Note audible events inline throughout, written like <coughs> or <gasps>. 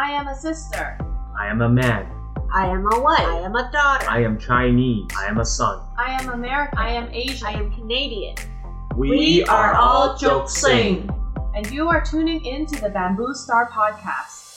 I am a sister. I am a man. I am a wife. I am a daughter. I am Chinese. I am a son. I am American. I am Asian. I am Canadian. We, are all Joksing. And you are tuning in to the Bamboo Star Podcast.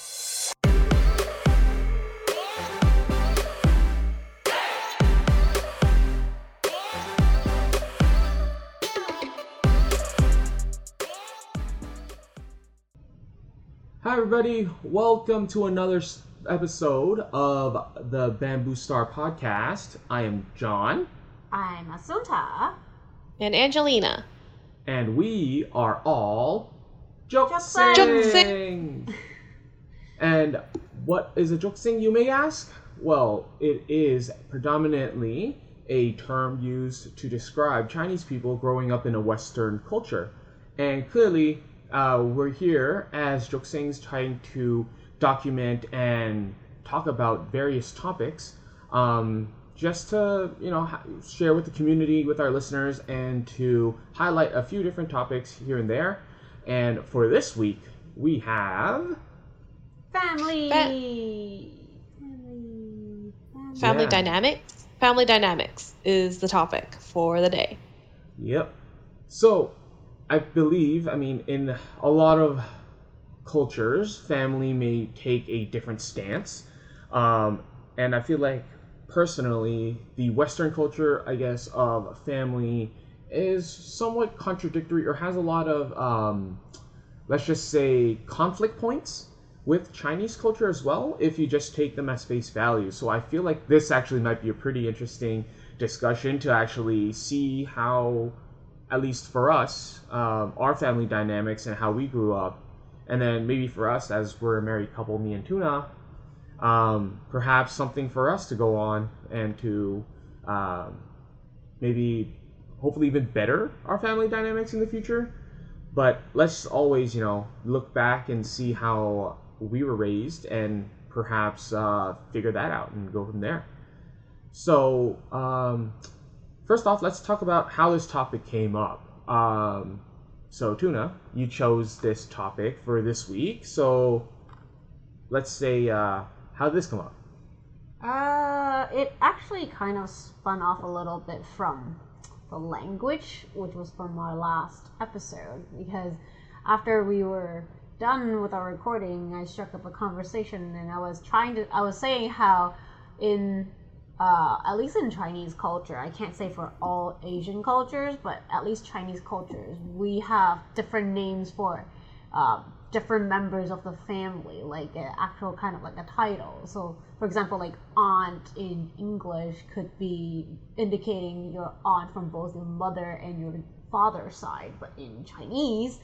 Hi, everybody. Welcome to another episode of the Bamboo Star Podcast. I am John, I'm Asunta. and Angelina. and we are all Joksing. Joksing. <laughs> and what is a Joksing, you may ask? Well, it is predominantly a term used to describe Chinese people growing up in a Western culture. And clearly, uh, we're here as Joksings trying to document and talk about various topics um, just to, you know, ha- share with the community, with our listeners, and to highlight a few different topics here and there. And for this week, we have Family. Fa- Family. Family Yeah. dynamics. Family dynamics is the topic for the day. Yep. So, I believe, I mean, in a lot of cultures, family may take a different stance. Um, and I feel like, personally, the Western culture, I guess, of family is somewhat contradictory or has a lot of, um, let's just say, conflict points with Chinese culture as well, if you just take them as face value. So I feel like this actually might be a pretty interesting discussion to actually see how, at least for us, um, our family dynamics and how we grew up, and then maybe for us as we're a married couple, me and Tuna, um, perhaps something for us to go on and to um, maybe hopefully even better our family dynamics in the future. But let's always, you know, look back and see how we were raised and perhaps uh, figure that out and go from there. So, um, first off, let's talk about how this topic came up. Um, so, Tuna, you chose this topic for this week. So, let's say, uh, how did this come up? Uh, it actually kind of spun off a little bit from the language, which was from our last episode, because after we were done with our recording, I struck up a conversation and I was trying to, I was saying how in, uh, at least in Chinese culture, I can't say for all Asian cultures, but at least Chinese cultures, we have different names for um, different members of the family, like an actual kind of like a title. So, for example, like aunt in English could be indicating your aunt from both your mother and your father's side, but in Chinese,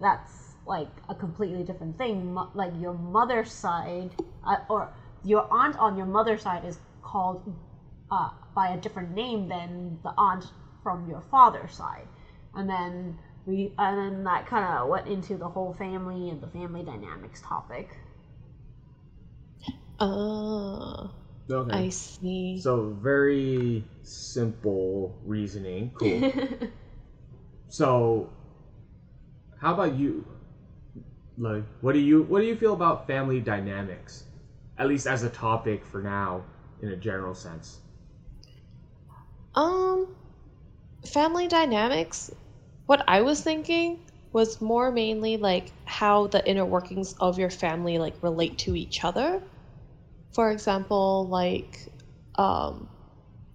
that's like a completely different thing. Like your mother's side, uh, or your aunt on your mother's side is called uh, by a different name than the aunt from your father's side, and then we and then that kind of went into the whole family and the family dynamics topic. Oh, Okay. I see. So, very simple reasoning. Cool. <laughs> So, how about you? Like, what do you what do you feel about family dynamics? At least as a topic for now, in a general sense. Um, family dynamics. What I was thinking was more mainly like how the inner workings of your family like relate to each other. For example, like, um,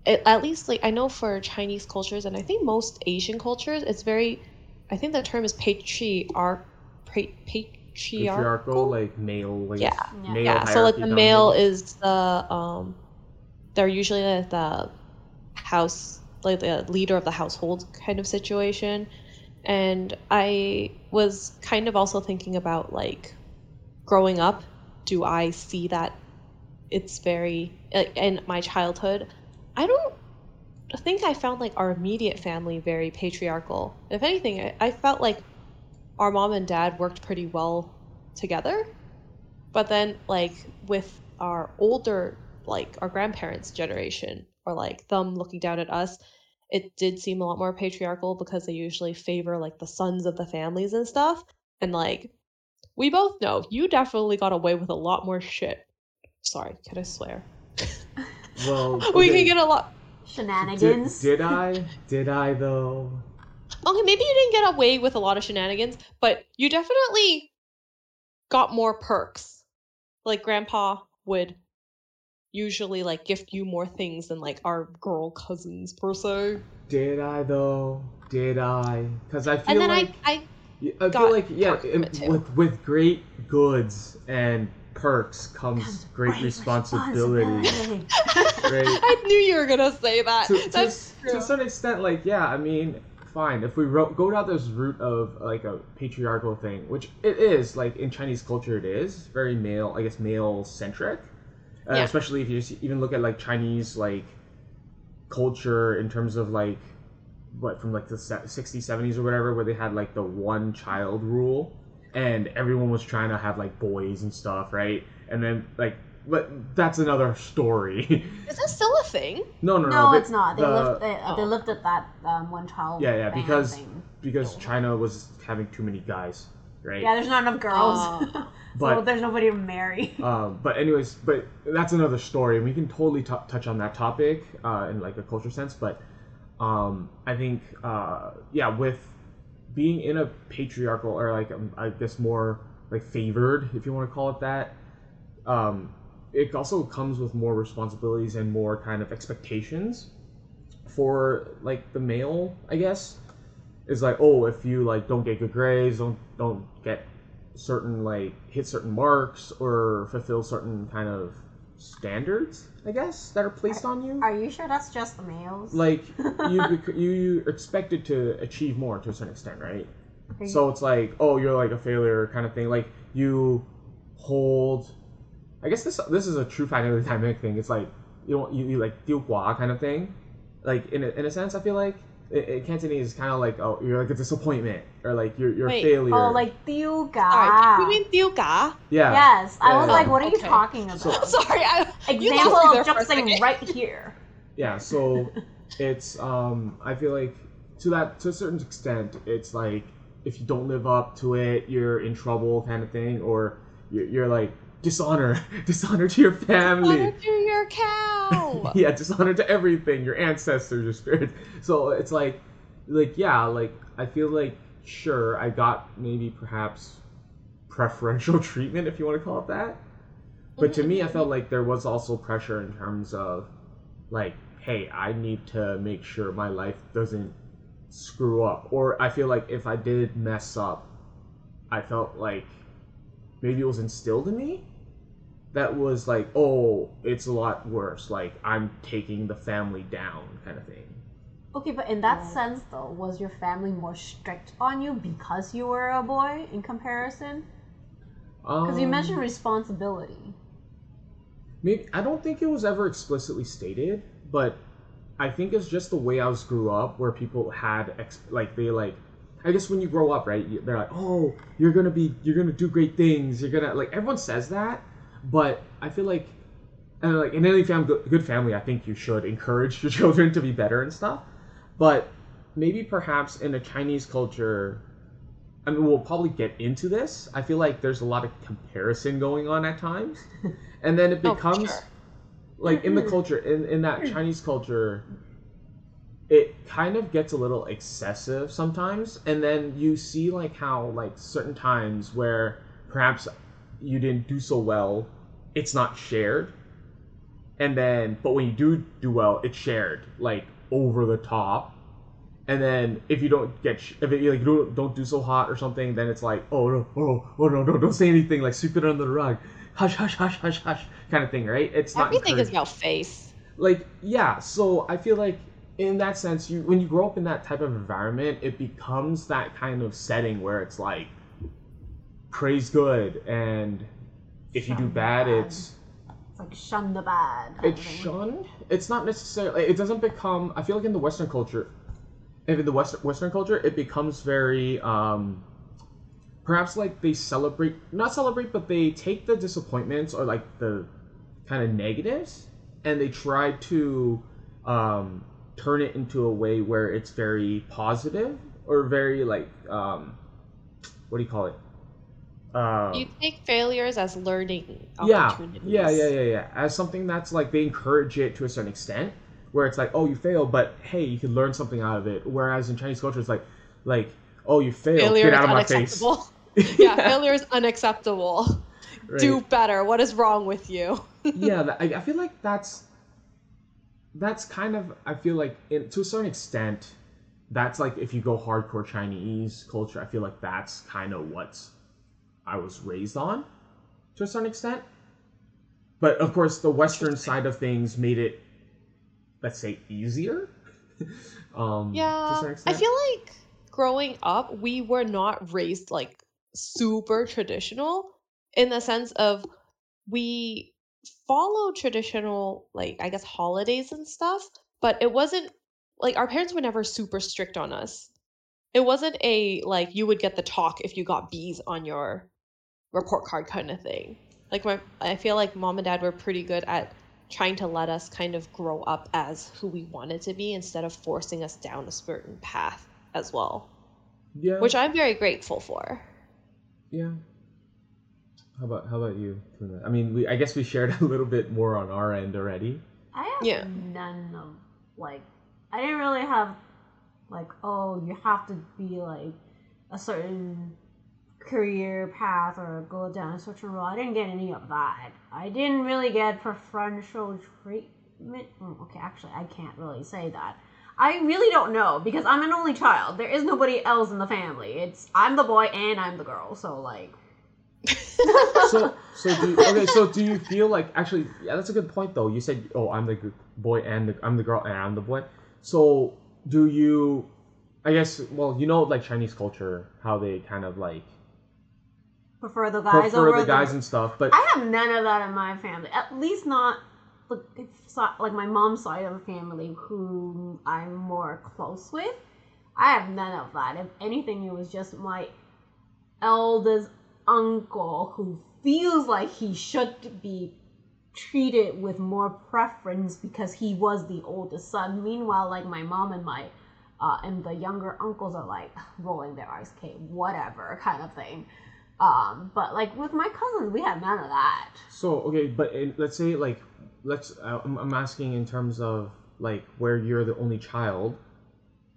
it, at least like I know for Chinese cultures and I think most Asian cultures, it's very. I think the term is patriarch, pa- patriarchal. Patriarchal, like male, like Yeah. Yeah. male yeah so like the male is the um they're usually like the house like the leader of the household kind of situation. And i was kind of also thinking about like growing up do i see that it's very in my childhood? I don't think i found like our immediate family very patriarchal. If anything i, I felt like our mom and dad worked pretty well together. But then like with our older like our grandparents generation or like them looking down at us it did seem a lot more patriarchal because they usually favor like the sons of the families and stuff and like we both know you definitely got away with a lot more shit. Sorry, can I swear? Well, <laughs> We can get a lot. did, Shenanigans. did I? Did I though? Okay, maybe you didn't get away with a lot of shenanigans, but you definitely got more perks. Like grandpa would usually like gift you more things than like our girl cousins per se. Did I though? Did I? Because I feel And then like I, I I feel like yeah, part from it- it, too. with with great goods and perks comes great responsibility. responsibility. Right. <laughs> I knew you were gonna say that. To, to, That's to true. a certain extent, like yeah, I mean, fine. If we ro- go down this route of like a patriarchal thing, which it is, like in Chinese culture, it is very male. I guess male centric. Uh, Yeah. Especially if you s- even look at like Chinese like culture in terms of like what from like the se- 60s 70s or whatever where they had like the one child rule and everyone was trying to have like boys and stuff right and then like but that's another story Is that still a thing? no no no No, it's not. They the- lift. They, Oh. they lifted that um, one child. Yeah, yeah, because- thing. because china was having too many guys right Yeah, there's not enough girls, Oh. <laughs> so But- there's nobody to marry. um, <laughs> but anyways, but that's another story, and we can totally t- touch on that topic uh, in like a culture sense. But um, I think, uh, yeah, with being in a patriarchal or like um, I guess more like favored, if you want to call it that, um, it also comes with more responsibilities and more kind of expectations for like the male, I guess. Is like, oh, if you like don't get good grades, don't don't get certain like hit certain marks or fulfill certain kind of standards, I guess, that are placed on you. Are you sure that's just the males? Like <laughs> you, you you expected to achieve more to a certain extent, right? You- So it's like, oh, you're like a failure kind of thing. Like you hold. I guess this this is a true family dynamic <laughs> thing. It's like you don't you, you like deal gua kind of thing. Like in a, in a sense, I feel like in, in Cantonese is kind of like oh you're like a disappointment or like you're you're Wait, a failure. oh, like Diu Sorry, you mean Diuga? yeah. Yes, I Yeah, was yeah. like, what are you talking about? So- <laughs> Sorry, I Example lost of for just saying right here. <laughs> yeah so it's um i feel like to that to a certain extent it's like if you don't live up to it you're in trouble kind of thing or you're, you're like dishonor <laughs> dishonor to your family. Honor to your cow. <laughs> yeah dishonor to everything. Your ancestors your spirits so it's like like yeah like i feel like sure i got maybe perhaps preferential <laughs> treatment if you want to call it that. But to me i felt like there was also pressure in terms of like hey i need to make sure my life doesn't screw up. Or i feel like if i did mess up i felt like maybe it was instilled in me that was like oh it's a lot worse like i'm taking the family down kind of thing Okay, but in that Yeah. sense, though, was your family more strict on you because you were a boy in comparison? Because you Um, mentioned responsibility. Maybe I don't think it was ever explicitly stated, but I think it's just the way I was grew up, where people had ex- like they like. I guess when you grow up, right? you- They're like, "Oh, you're gonna be, you're gonna do great things. You're gonna like." Everyone says that, but I feel like, and like in any fam- good family, I think you should encourage <laughs> your children to be better and stuff. But maybe perhaps in a Chinese culture, I mean, we'll probably get into this. I feel like there's a lot of comparison going on at times, <laughs> and then it Oh, becomes sure. like in the mm-hmm. culture in in that mm. Chinese culture. It kind of gets a little excessive sometimes, and then you see like how like certain times where perhaps you didn't do so well, it's not shared, and then but when you do do well, it's shared like over the top, and then if you don't get sh- if it, like you don't, don't do so hot or something, then it's like oh no oh oh no no don't say anything like sweep it under the rug, hush hush hush hush hush kind of thing, right? It's not Everything is about face. like yeah. So I feel like in that sense, you when you grow up in that type of environment, it becomes that kind of setting where it's like praise good and if you do bad, bad. it's It's like shun the bad. it's shunned. It's not necessarily. It doesn't become. I feel like in the Western culture, if in the Western Western culture, it becomes very. um Perhaps like they celebrate, not celebrate, but they take the disappointments or like the kind of negatives, and they try to um, turn it into a way where it's very positive or very like um, what do you call it? Um, You take failures as learning yeah, opportunities. yeah, yeah, yeah, yeah. As something that's like they encourage it to a certain extent, where it's like, oh, you failed, but hey, you can learn something out of it. Whereas in Chinese culture, it's like, like, oh, you failed, Failure get out of my face. <laughs> yeah, failure is unacceptable. Right. Do better. What is wrong with you? yeah, I, I feel like that's that's kind of I feel like in, to a certain extent, that's like if you go hardcore Chinese culture, I feel like that's kind of what I was raised on to a certain extent. But of course, the Western side of things made it, let's say, easier. <laughs> um, to a Yeah, I feel like growing up, we were not raised like super traditional in the sense of we followed traditional, like, I guess, holidays and stuff, but it wasn't like our parents were never super strict on us. It wasn't a like you would get the talk if you got B's on your report card kind of thing. Like my I feel like mom and dad were pretty good at trying to let us kind of grow up as who we wanted to be instead of forcing us down a certain path as well, yeah, which I'm very grateful for. yeah. How about how about you? Tuna? I mean, we I guess we shared <laughs> a little bit more on our end already. I have Yeah. none of like I didn't really have like oh you have to be like a certain career path or go down a certain road. I didn't get any of that. I didn't really get preferential treatment. Mm, Okay, actually I can't really say that. I really don't know because I'm an only child. There is nobody else in the family. It's I'm the boy and I'm the girl. So like <laughs> so so do you, okay so do you feel like actually yeah that's a good point though you said oh i'm the boy and the, i'm the girl and i'm the boy so do you i guess well you know like chinese culture how they kind of like prefer the guys prefer over the guys and stuff but I have none of that in my family. At least not like like my mom's side of the family, who I'm more close with. I have none of that. If anything, it was just my eldest uncle who feels like he should be treated with more preference because he was the oldest son. Meanwhile, like my mom and my uh, and the younger uncles are like rolling their eyes, okay, whatever kind of thing. Um, but like with my cousins, we had none of that. so okay but let's say like let's I'm, I'm asking in terms of like where you're the only child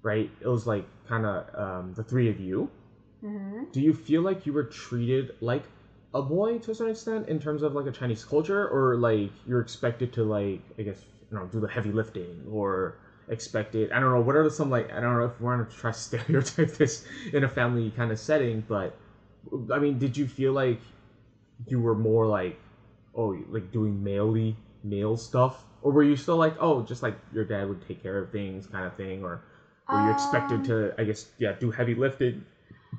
right it was like kind of um, the three of you Mm-hmm. do you feel like you were treated like a boy to a certain extent in terms of like a Chinese culture, or like you're expected to like I guess you know do the heavy lifting or expected I don't know what are some like I don't know if we're gonna try to <laughs> stereotype this in a family kind of setting, but I mean, did you feel like you were more like oh like doing maley male stuff, or were you still like oh just like your dad would take care of things kind of thing, or were you expected Um, to I guess yeah do heavy lifting,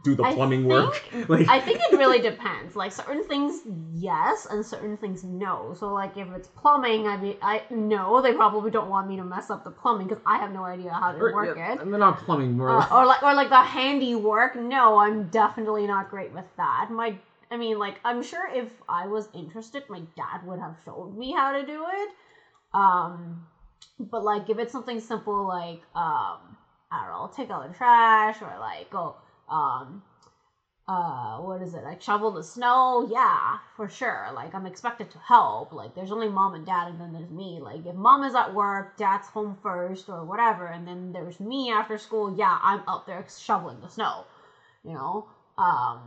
do the I plumbing think- work? <laughs> like I think it really depends. Like certain things, yes, and certain things, no. So like if it's plumbing, I mean, I no, they probably don't want me to mess up the plumbing because I have no idea how to Or, work yeah, it. and they're not plumbing more. Uh, or like or like the handiwork. No, I'm definitely not great with that. My I mean, like I'm sure if I was interested, my dad would have showed me how to do it. Um, but like if it's something simple like um, I don't know, take out the trash or like go um uh what is it like shovel the snow? Yeah for sure. Like i'm expected to help. Like there's only mom and dad and then there's me. Like if mom is at work dad's home first or whatever and then there's me after school yeah i'm up there shoveling the snow you know? Um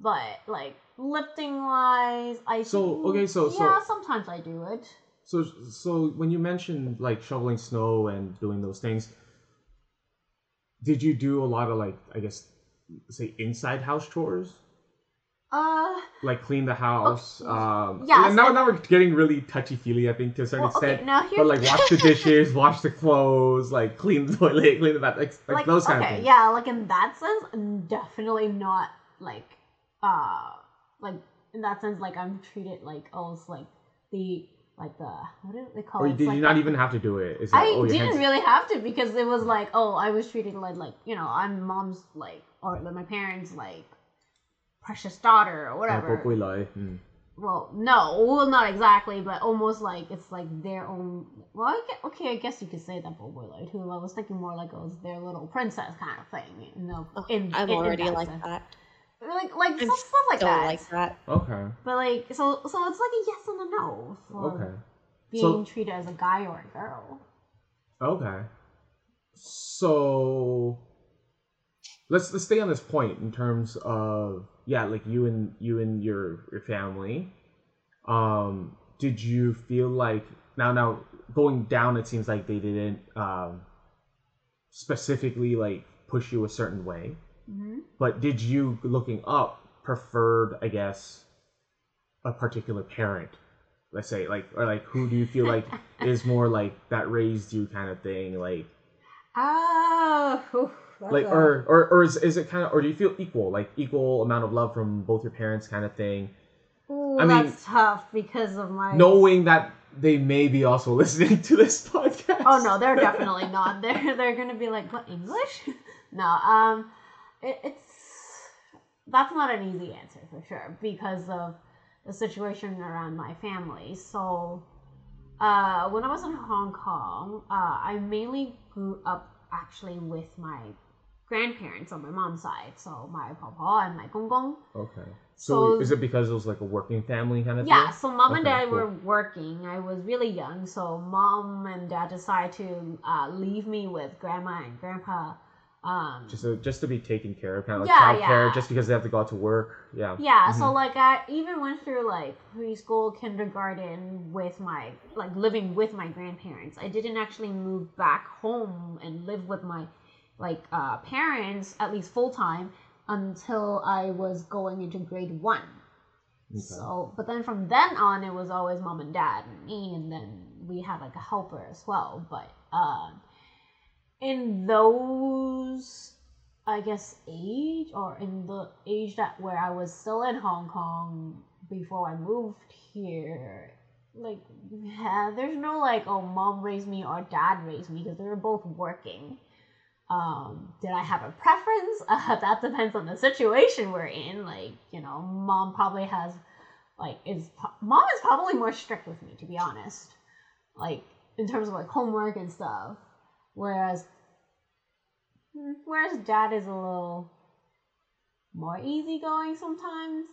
but like lifting wise i So, okay, so- so- yeah sometimes i do it. So, so when you mentioned like shoveling snow and doing those things, did you do a lot of like I guess say inside house chores, uh like clean the house? Um, yes, and now, now we're getting really touchy feely, I think, to a certain well, okay extent. now here's But like wash the dishes, wash the clothes, like clean the toilet, <laughs> clean the bath, like, like, like those kind of things. yeah, like in that sense, definitely not like uh like in that sense like I'm treated like almost like the like the what do they call Or it? It's did like you not the- even have to do it? Like, I oh, didn't hands- really have to because it was like oh I was treated like like you know I'm mom's like or like my parents like precious daughter or ah, whatever. Eh, mm. Well, no, well not exactly, but almost like it's like their own. Well, I guess, okay, I guess you could say that boy, who I was thinking more like it was their little princess kind of thing. You know, oh, in, I'm in, already in like that. Like like stuff, stuff, like that. like that. Okay. But like so so it's like a yes and a no okay. being so, treated as a guy or a girl. Okay. So let's let's stay on this point in terms of yeah, like you and you and your your family. Um, did you feel like now now going down? It seems like they didn't um, specifically like push you a certain way. Mm-hmm. But did you looking up preferred? I guess a particular parent. Let's say like or like who do you feel like <laughs> is more like that raised you kind of thing like Oh, like or or, or is, is it kind of or do you feel equal like equal amount of love from both your parents kind of thing Ooh, I mean- that's tough because of my knowing that they may be also <laughs> listening to this podcast Oh no, they're definitely not. <laughs> They're they're gonna be like, what English? <laughs> no, um, it, it's that's not an easy answer for sure because of the situation around my family. So, uh, when I was in Hong Kong, uh, I mainly grew up actually with my grandparents on my mom's side. So my papa and my gong gong. okay so, So- is it because it was like a working family kind of Yeah, thing Yeah. so mom and dad cool. were working. I was really young, so mom and dad decided to uh, leave me with grandma and grandpa. Um, just to, just to be taken care of kind of like Yeah, childcare yeah. just because they have to go out to work yeah yeah, so Mhm. like I even went through like preschool, kindergarten with my like living with my grandparents. I didn't actually move back home and live with my like uh, parents at least full time until I was going into grade one. Okay. So, but then from then on, it was always mom and dad and me, and then we had like a helper as well. But uh, in those, I guess, age or in the age that where I was still in Hong Kong before I moved here, like, yeah, there's no like, oh, mom raised me or dad raised me because they were both working. Um, did I have a preference? <laughs> Uh, that depends on the situation we're in. Like, you know, mom probably has, like, is mom is probably more strict with me, to be honest. Like, in terms of like homework and stuff, whereas, whereas dad is a little more easygoing sometimes.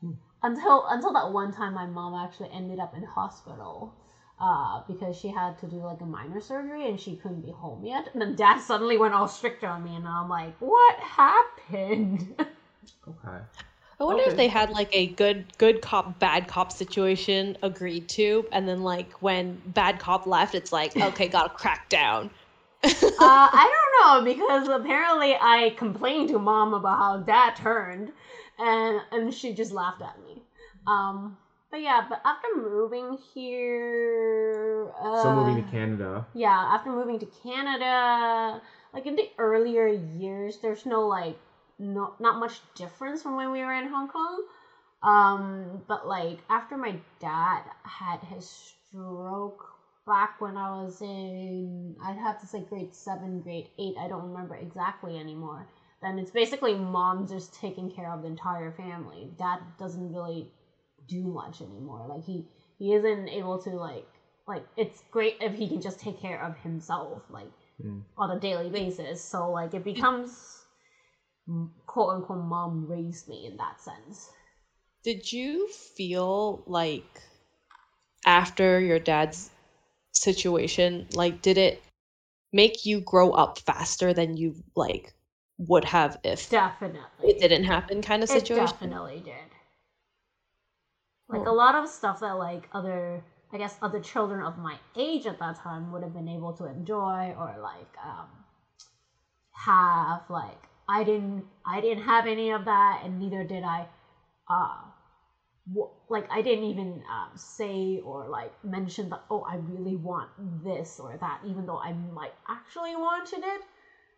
Hmm. Until until that one time, my mom actually ended up in hospital uh, because she had to do like a minor surgery and she couldn't be home yet. And then dad suddenly went all strict on me, and I'm like, what happened? <laughs> okay I wonder Okay. if they had like a good good cop bad cop situation agreed to, and then like when bad cop left, it's like <laughs> okay, gotta crack down. uh, <laughs> I don't know because apparently I complained to mom about how dad turned, and and she just laughed at me. Um, but yeah, but after moving here, uh, so moving to canada yeah, after moving to Canada, like in the earlier years, there's no like no not much difference from when we were in Hong Kong. Um, but like after my dad had his stroke back when I was in I'd have to say grade seven, grade eight, I don't remember exactly anymore. Then it's basically mom just taking care of the entire family. Dad doesn't really do much anymore. Like he he isn't able to like like it's great if he can just take care of himself like Mm. on a daily basis. So like it becomes quote unquote mom raised me in that sense. Did you feel like after your dad's situation, like did it make you grow up faster than you like would have if Definitely. it didn't happen kind of situation? It definitely did. Like Oh. a lot of stuff that like other I guess other children of my age at that time would have been able to enjoy or like um have like I didn't I didn't have any of that and neither did I uh w- like I didn't even um, say or like mention that oh I really want this or that even though I might actually wanted it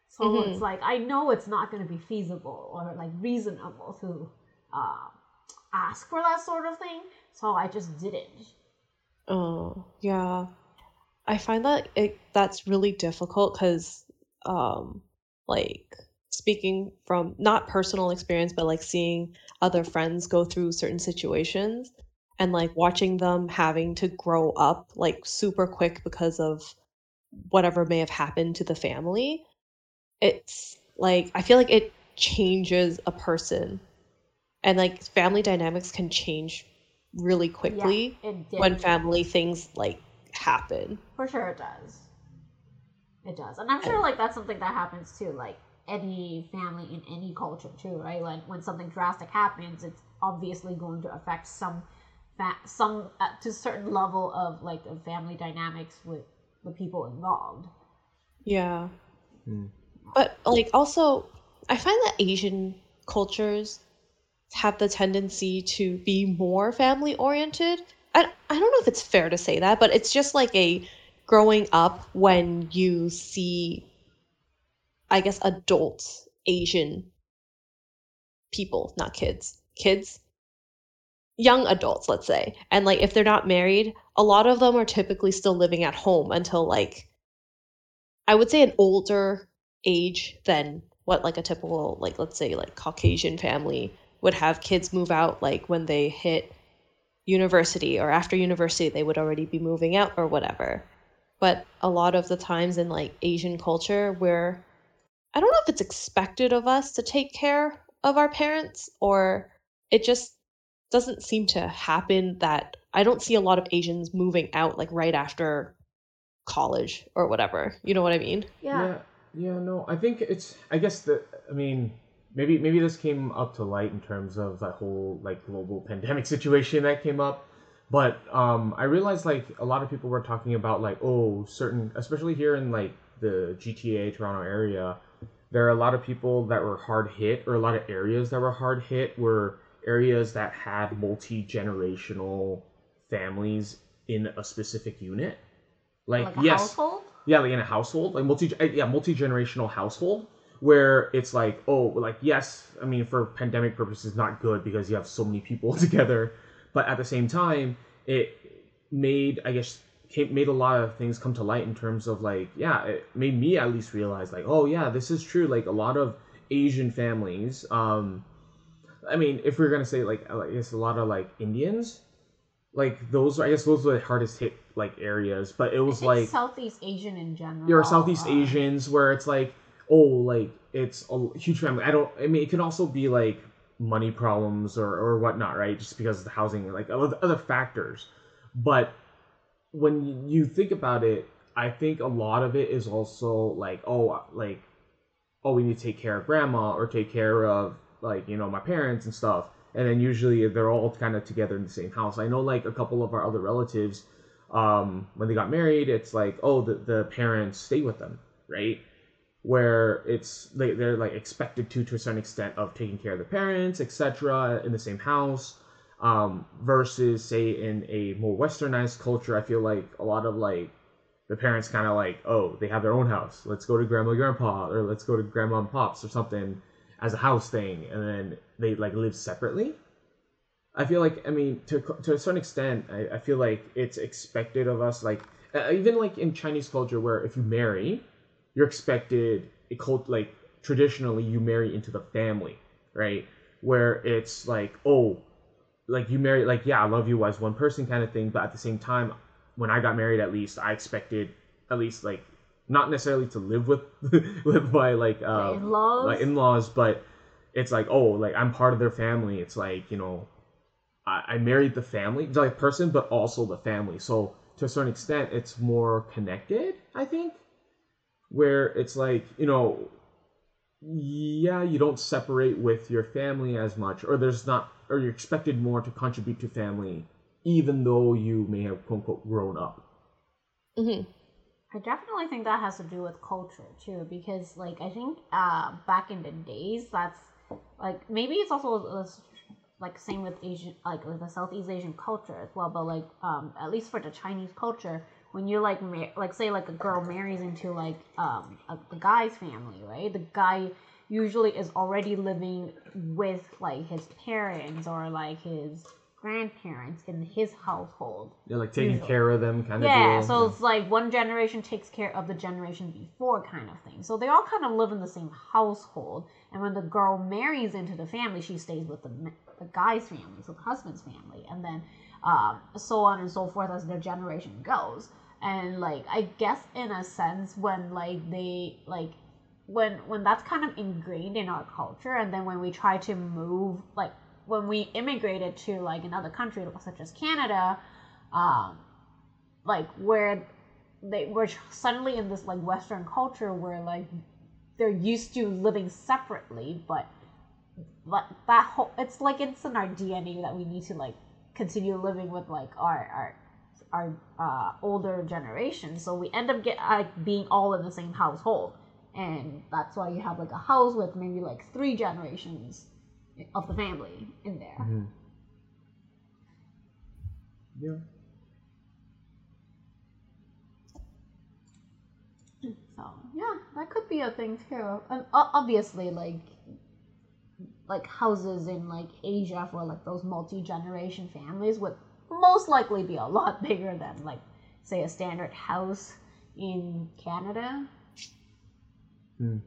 so Mhm. it's like I know it's not going to be feasible or like reasonable to uh, ask for that sort of thing so I just didn't Oh, yeah. I find that it that's really difficult because um like speaking from not personal experience but like seeing other friends go through certain situations and like watching them having to grow up like super quick because of whatever may have happened to the family. It's like I feel like it changes a person and like family dynamics can change really quickly yeah, when family things like happen. For sure, it does. It does, and I'm sure like that's something that happens too. Like any family in any culture too, right? Like when something drastic happens, it's obviously going to affect some, fa- some uh, to a certain level of like the family dynamics with the people involved. Yeah. Hmm. But like also I find that Asian cultures have the tendency to be more family oriented. I, I don't know if it's fair to say that, but it's just like a growing up when you see I guess adult Asian people, not kids. Kids young adults, let's say. And like if they're not married, a lot of them are typically still living at home until like I would say an older age than what like a typical like let's say like Caucasian family would have kids move out like when they hit university or after university they would already be moving out or whatever. But a lot of the times in like Asian culture where I don't know if it's expected of us to take care of our parents or it just doesn't seem to happen that I don't see a lot of Asians moving out like right after college or whatever. You know what I mean? Yeah. yeah, yeah, no, I think it's. I guess that. I mean, maybe maybe this came up to light in terms of that whole like global <laughs> pandemic situation that came up. But um, I realized like a lot of people were talking about like oh certain, especially here in like the GTA Toronto area, there are a lot of people that were hard hit, or a lot of areas that were hard hit were areas that had multi generational families in a specific unit. Like, Like a yes, household. yeah, like in a household, like multi yeah multi generational household where it's like oh like yes, I mean for pandemic purposes not good because you have so many people <laughs> together, but at the same time it made I guess came, made a lot of things come to light in terms of like yeah it made me at least realize like oh yeah this is true like a lot of Asian families um I mean if we're gonna say like I guess a lot of like Indians like those I guess those were the hardest hit like areas but it was like Southeast Asian in general. you're Southeast uh, Asians where it's like, oh, like it's a huge family. I don't. I mean, it can also be like money problems or or whatnot, right? Just because of the housing, like other factors. But when you think about it, I think a lot of it is also like, oh, like, oh, we need to take care of grandma or take care of like you know my parents and stuff. And then usually they're all kind of together in the same house. I know like a couple of our other relatives um, when they got married, it's like, oh, the, the parents stay with them, right? Where it's they, they're like expected to to a certain extent of taking care of the parents, etc., in the same house. Um, versus say in a more westernized culture, I feel like a lot of like the parents kind of like, oh, they have their own house. Let's go to grandma, grandpa, or let's go to grandma and pops or something as a house thing, and then they like live separately. I feel like I mean to to a certain extent I, I feel like it's expected of us like uh, even like in Chinese culture where if you marry you're expected a cult like traditionally you marry into the family right? Where it's like oh like you marry like yeah I love you as one person kind of thing but at the same time when I got married at least I expected at least like not necessarily to live with <laughs> with my like uh, in-laws. like in-laws but it's like oh like i'm part of their family. It's like you know i, I married the family the like person but also the family. So to a certain extent it's more connected i think where it's like you know yeah you don't separate with your family as much or there's not or you're expected more to contribute to family even though you may have quote unquote grown up hmm I definitely think that has to do with culture too, because like I think uh, back in the days, that's like maybe it's also like same with Asian, like with the Southeast Asian culture as well. But like um, at least for the Chinese culture, when you're like ma- like say like a girl marries into like um a, the guy's family, right? The guy usually is already living with like his parents or like his grandparents in his household. yeah like taking Usually. care of them kind of Yeah, so it's like one generation takes care of the generation before kind of thing. So they all kind of live in the same household. And when the girl marries into the family, she stays with the, the guy's family, so the husband's family. And then um, so on and so forth as their generation goes. And like, I guess in a sense, when like they, like, when when that's kind of ingrained in our culture and then when we try to move like when we immigrated to like another country such as Canada, um, like where they were suddenly in this like Western culture where like they're used to living separately, but but that whole it's like it's in our DNA that we need to like continue living with like our our our uh, older generation. So we end up get like being all in the same household, and that's why you have like a house with maybe like three generations of the family in there. Mhm. Yeah. So yeah, that could be a thing too. And obviously, like like houses in like Asia for like those multi generation families would most likely be a lot <laughs> bigger than like say a standard house in Canada. Hmm.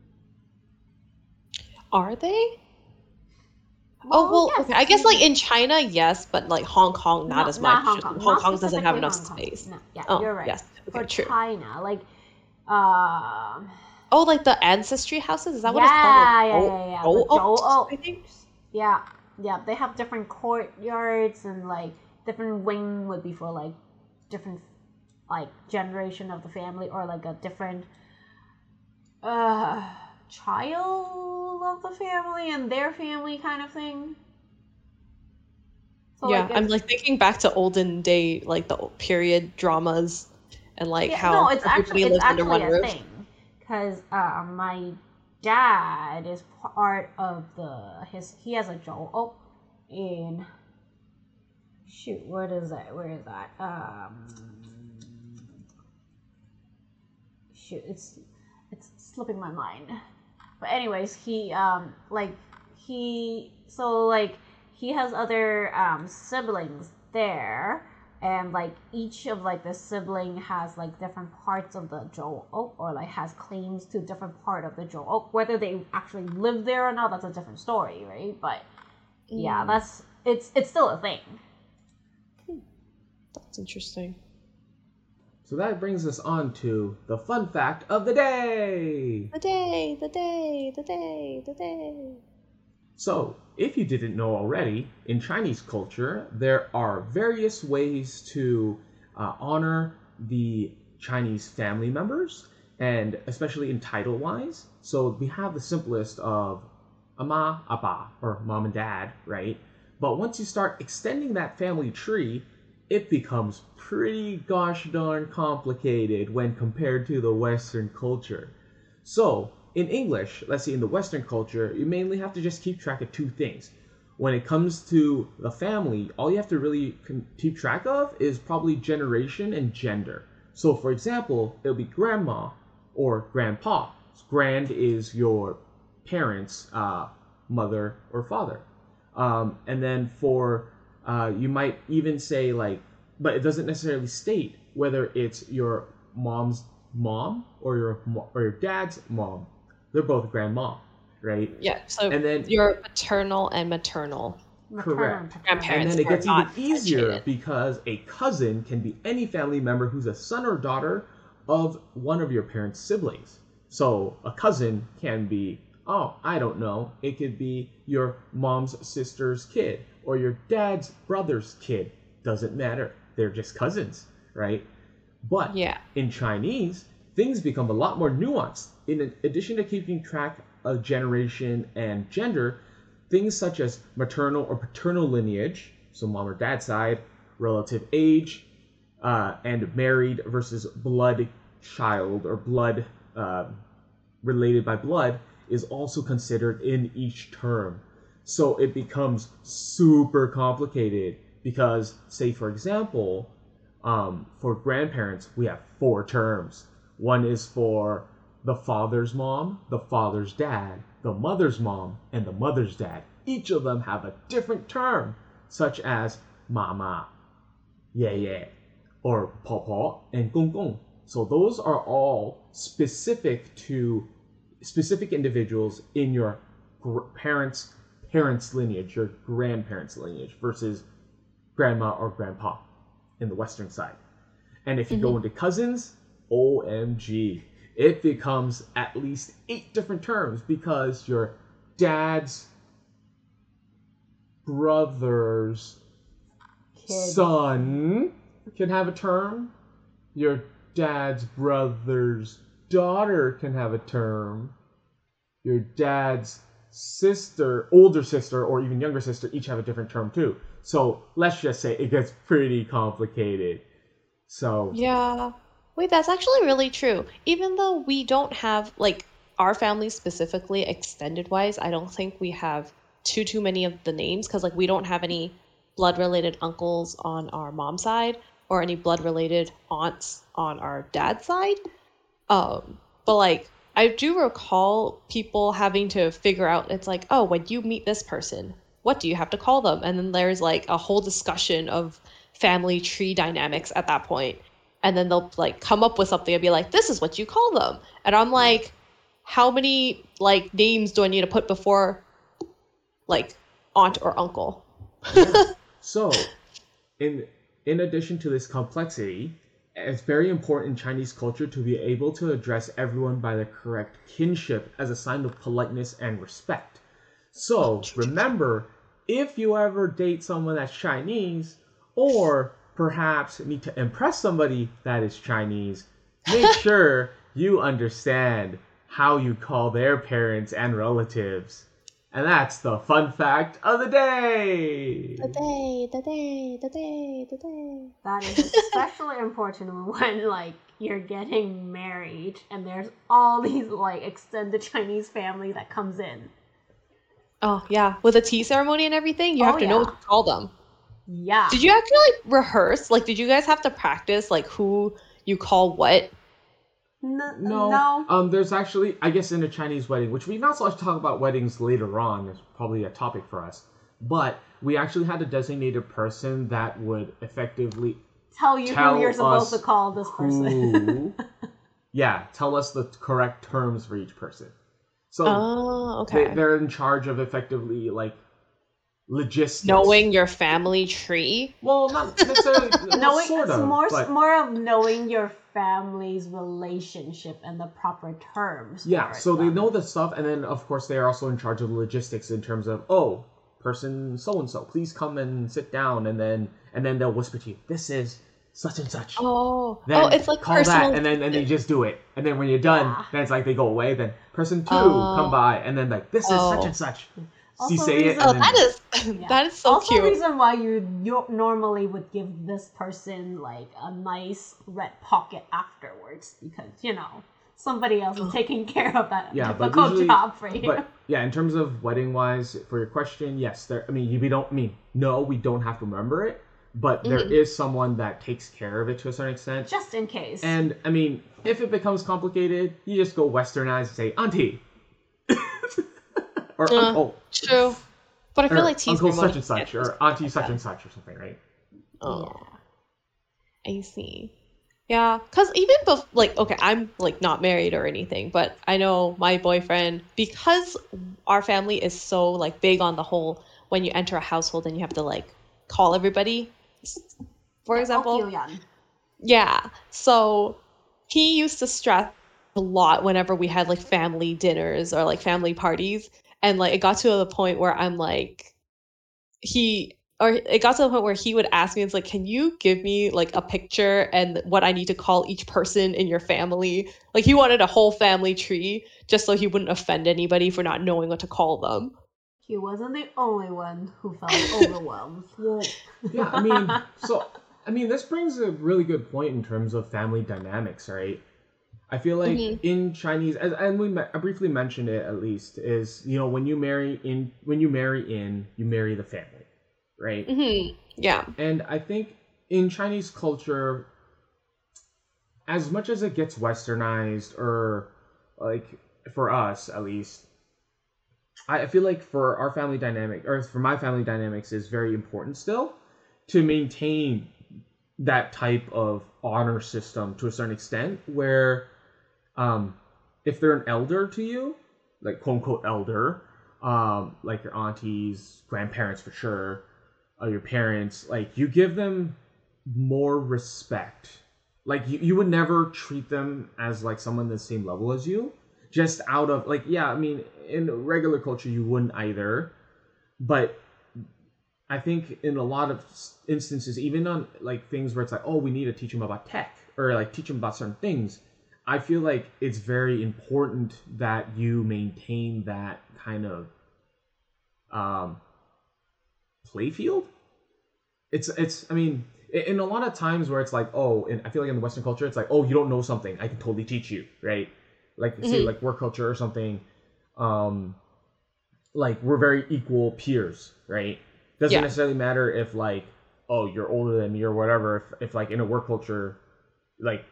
Are they? oh well, yes, okay. I guess like in China, yes, but like Hong Kong, not No, as much. Hong Kong, Hong Kong doesn't have enough Kong. space. No, yeah, Oh, you're right. yes. Okay, For true. China, like, um, Oh, like the ancestry houses? Is that what yeah, it's called? yeah, Like, yeah, yeah, the Zhou Zhou Oaks, Oaks. I think. Yeah, yeah. They have different courtyards and like different wing would be for like different like generation of the family or like a different uh child of the family and their family kind of thing. So, yeah, like, I'm like thinking back to olden day, like the period dramas, and like Yeah, how no, it's actually it's actually a roof. thing because uh, my dad is part of the his he has a Joe oh in shoot what is that where is that um shoot it's it's slipping my mind. But anyways he um like he so like he has other um siblings there and like each of like the sibling has like different parts of the Joe Oak or like has claims to different part of the Joe Oak. Whether they actually live there or not, that's a different story, right? But yeah, Mm, that's it's it's still a thing. that's interesting. So that brings us on to the fun fact of the day. The day, the day, the day, the day. So, if you didn't know already, in Chinese culture, there are various ways to uh, honor the Chinese family members, and especially in title wise. So, we have the simplest of ama, apa, or mom and dad, right? But once you start extending that family tree, it becomes pretty gosh darn complicated when compared to the Western culture. So, in English, let's say in the Western culture, you mainly have to just keep track of two things. When it comes to the family, all you have to really keep track of is probably generation and gender. So, for example, it'll be grandma or grandpa. Grand is your parents' uh, mother or father. Um, and then for, uh, you might even say, like, but it doesn't necessarily state whether it's your mom's mom or your or your dad's mom. They're both grandma, right? Yeah, so And then your paternal and maternal. Maternal Correct. and paternal. and then it gets even easier differentiated. because a cousin can be any family member who's a son or daughter of one of your parents' siblings. So a cousin can be, oh, I don't know, it could be your mom's sister's kid or your dad's brother's kid. Doesn't matter. They're just cousins, right? But Yeah. in Chinese, things become a lot more nuanced. In addition to keeping track of generation and gender, things such as maternal or paternal lineage, so mom or dad side, relative age, uh, and married versus blood child or blood uh, related by blood, is also considered in each term. So it becomes super complicated because, say, for example, um, for grandparents, we have four terms. One is for the father's mom, the father's dad, the mother's mom, and the mother's dad. Each of them have a different term, such as mama, yeah yeah, or papa and gong gong. So those are all specific to specific individuals in your gr- parents' parents' lineage, your grandparents' lineage, versus grandma or grandpa in the western side. And if you go into cousins, OMG, it becomes at least eight different terms because your dad's brother's son can have a term. Your dad's brother's daughter can have a term. Your dad's sister, older sister, or even younger sister each have a different term too. So let's just say it gets pretty complicated. So Yeah. Wait, that's actually really true. Even though we don't have like our family specifically extended wise, I don't think we have too too many of the names because like we don't have any blood related uncles on our mom's side or any blood related aunts on our dad's side. Um, but like I do recall people having to figure out it's like, oh, when you meet this person, what do you have to call them? And then there's like a whole discussion of family tree dynamics at that point. And then they'll like come up with something and be like, this is what you call them. And I'm mm. like, how many like names do I need to put before like aunt or uncle? <laughs> So, in in addition to this complexity, it's very important in Chinese culture to be able to address everyone by the correct kinship as a sign of politeness and respect. So, remember, if you ever date someone that's Chinese, or perhaps need to impress somebody that is Chinese, make <laughs> sure you understand how you call their parents and relatives. And that's the fun fact of the day. The day, the day, the day, the day. That is especially important <laughs> when like you're getting married and there's all these like extended Chinese family that comes in. Oh yeah, with a tea ceremony and everything, you Oh, have to know what to call them. Yeah. Did you actually like rehearse? Like, did you guys have to practice like who you call what? N- No, no. Um, there's actually, I guess, in a Chinese wedding, which we not so much talk about weddings later on. It's probably a topic for us. But we actually had a designated person that would effectively Tell you tell who you're supposed to call this person. who, <laughs> yeah, tell us the correct terms for each person. So Oh, they, okay. they're in charge of effectively like logistics. Knowing your family tree. Well, not necessarily. <laughs> well, knowing sort it's of, more but- more of knowing your family's relationship and the proper terms. Yeah, for it, so they um, know the stuff, and then of course they are also in charge of the logistics in terms of oh, person so and so, please come and sit down, and then and then they'll whisper to you, this is such and such. Oh, Then oh, it's like call personal. that, and then and they just do it, and then when you're done, Yeah. then it's like they go away. Then person two Oh. come by, and then like this is Oh. such and such. Also you say reason- and oh, that is Yeah. that is so also cute. reason why you you normally would give this person like a nice red pocket afterwards because you know somebody else is <gasps> taking care of that Yeah, but difficult usually- job for you. But <laughs> yeah, in terms of wedding wise, for your question, yes, there. I mean, we don't I mean no, we don't have to remember it, but there Mhm. is someone that takes care of it to a certain extent. Just in case. And I mean, if it becomes complicated, you just go westernized and say auntie or Uh, uncle, True, but I or feel like tea uncle such and such, or auntie like such that. and such, or something, right? Oh, I see. Yeah, cause even bef- like okay, I'm like not married or anything, but I know my boyfriend because our family is so like big on the whole. When you enter a household and you have to like call everybody, for example. Yeah. So he used to stress a lot whenever we had like family dinners or like family parties. And like it got to the point where I'm like, he, or it got to the point where he would ask me, it's like, can you give me like a picture and what I need to call each person in your family? Like he wanted a whole family tree just so he wouldn't offend anybody for not knowing what to call them. He wasn't the only one who felt <laughs> overwhelmed. Well, yeah, I mean, <laughs> so I mean, this brings a really good point in terms of family dynamics, right? I feel like Mhm. in Chinese, as and we I briefly mentioned it at least, is you know when you marry in when you marry in, you marry the family, right? hmm Yeah. And I think in Chinese culture, as much as it gets westernized, or like for us at least, I I feel like for our family dynamic, or for my family dynamics, is very important still to maintain that type of honor system to a certain extent where um if they're an elder to you like quote unquote elder um like your aunties grandparents for sure uh, your parents like you give them more respect. Like you, you would never treat them as like someone the same level as you. Just out of like yeah i mean in regular culture you wouldn't either. But I think in a lot of instances, even on like things where it's like, oh, we need to teach them about tech or like teach them about certain things, I feel like it's very important that you maintain that kind of um, playfield. It's it's I mean, in a lot of times where it's like, oh, and I feel like in the Western culture, it's like, oh, you don't know something, I can totally teach you, right? Like say Mhm. like work culture or something. Um, like we're very equal peers, right? Doesn't Yeah. necessarily matter if like, oh, you're older than me or whatever. If if like in a work culture, like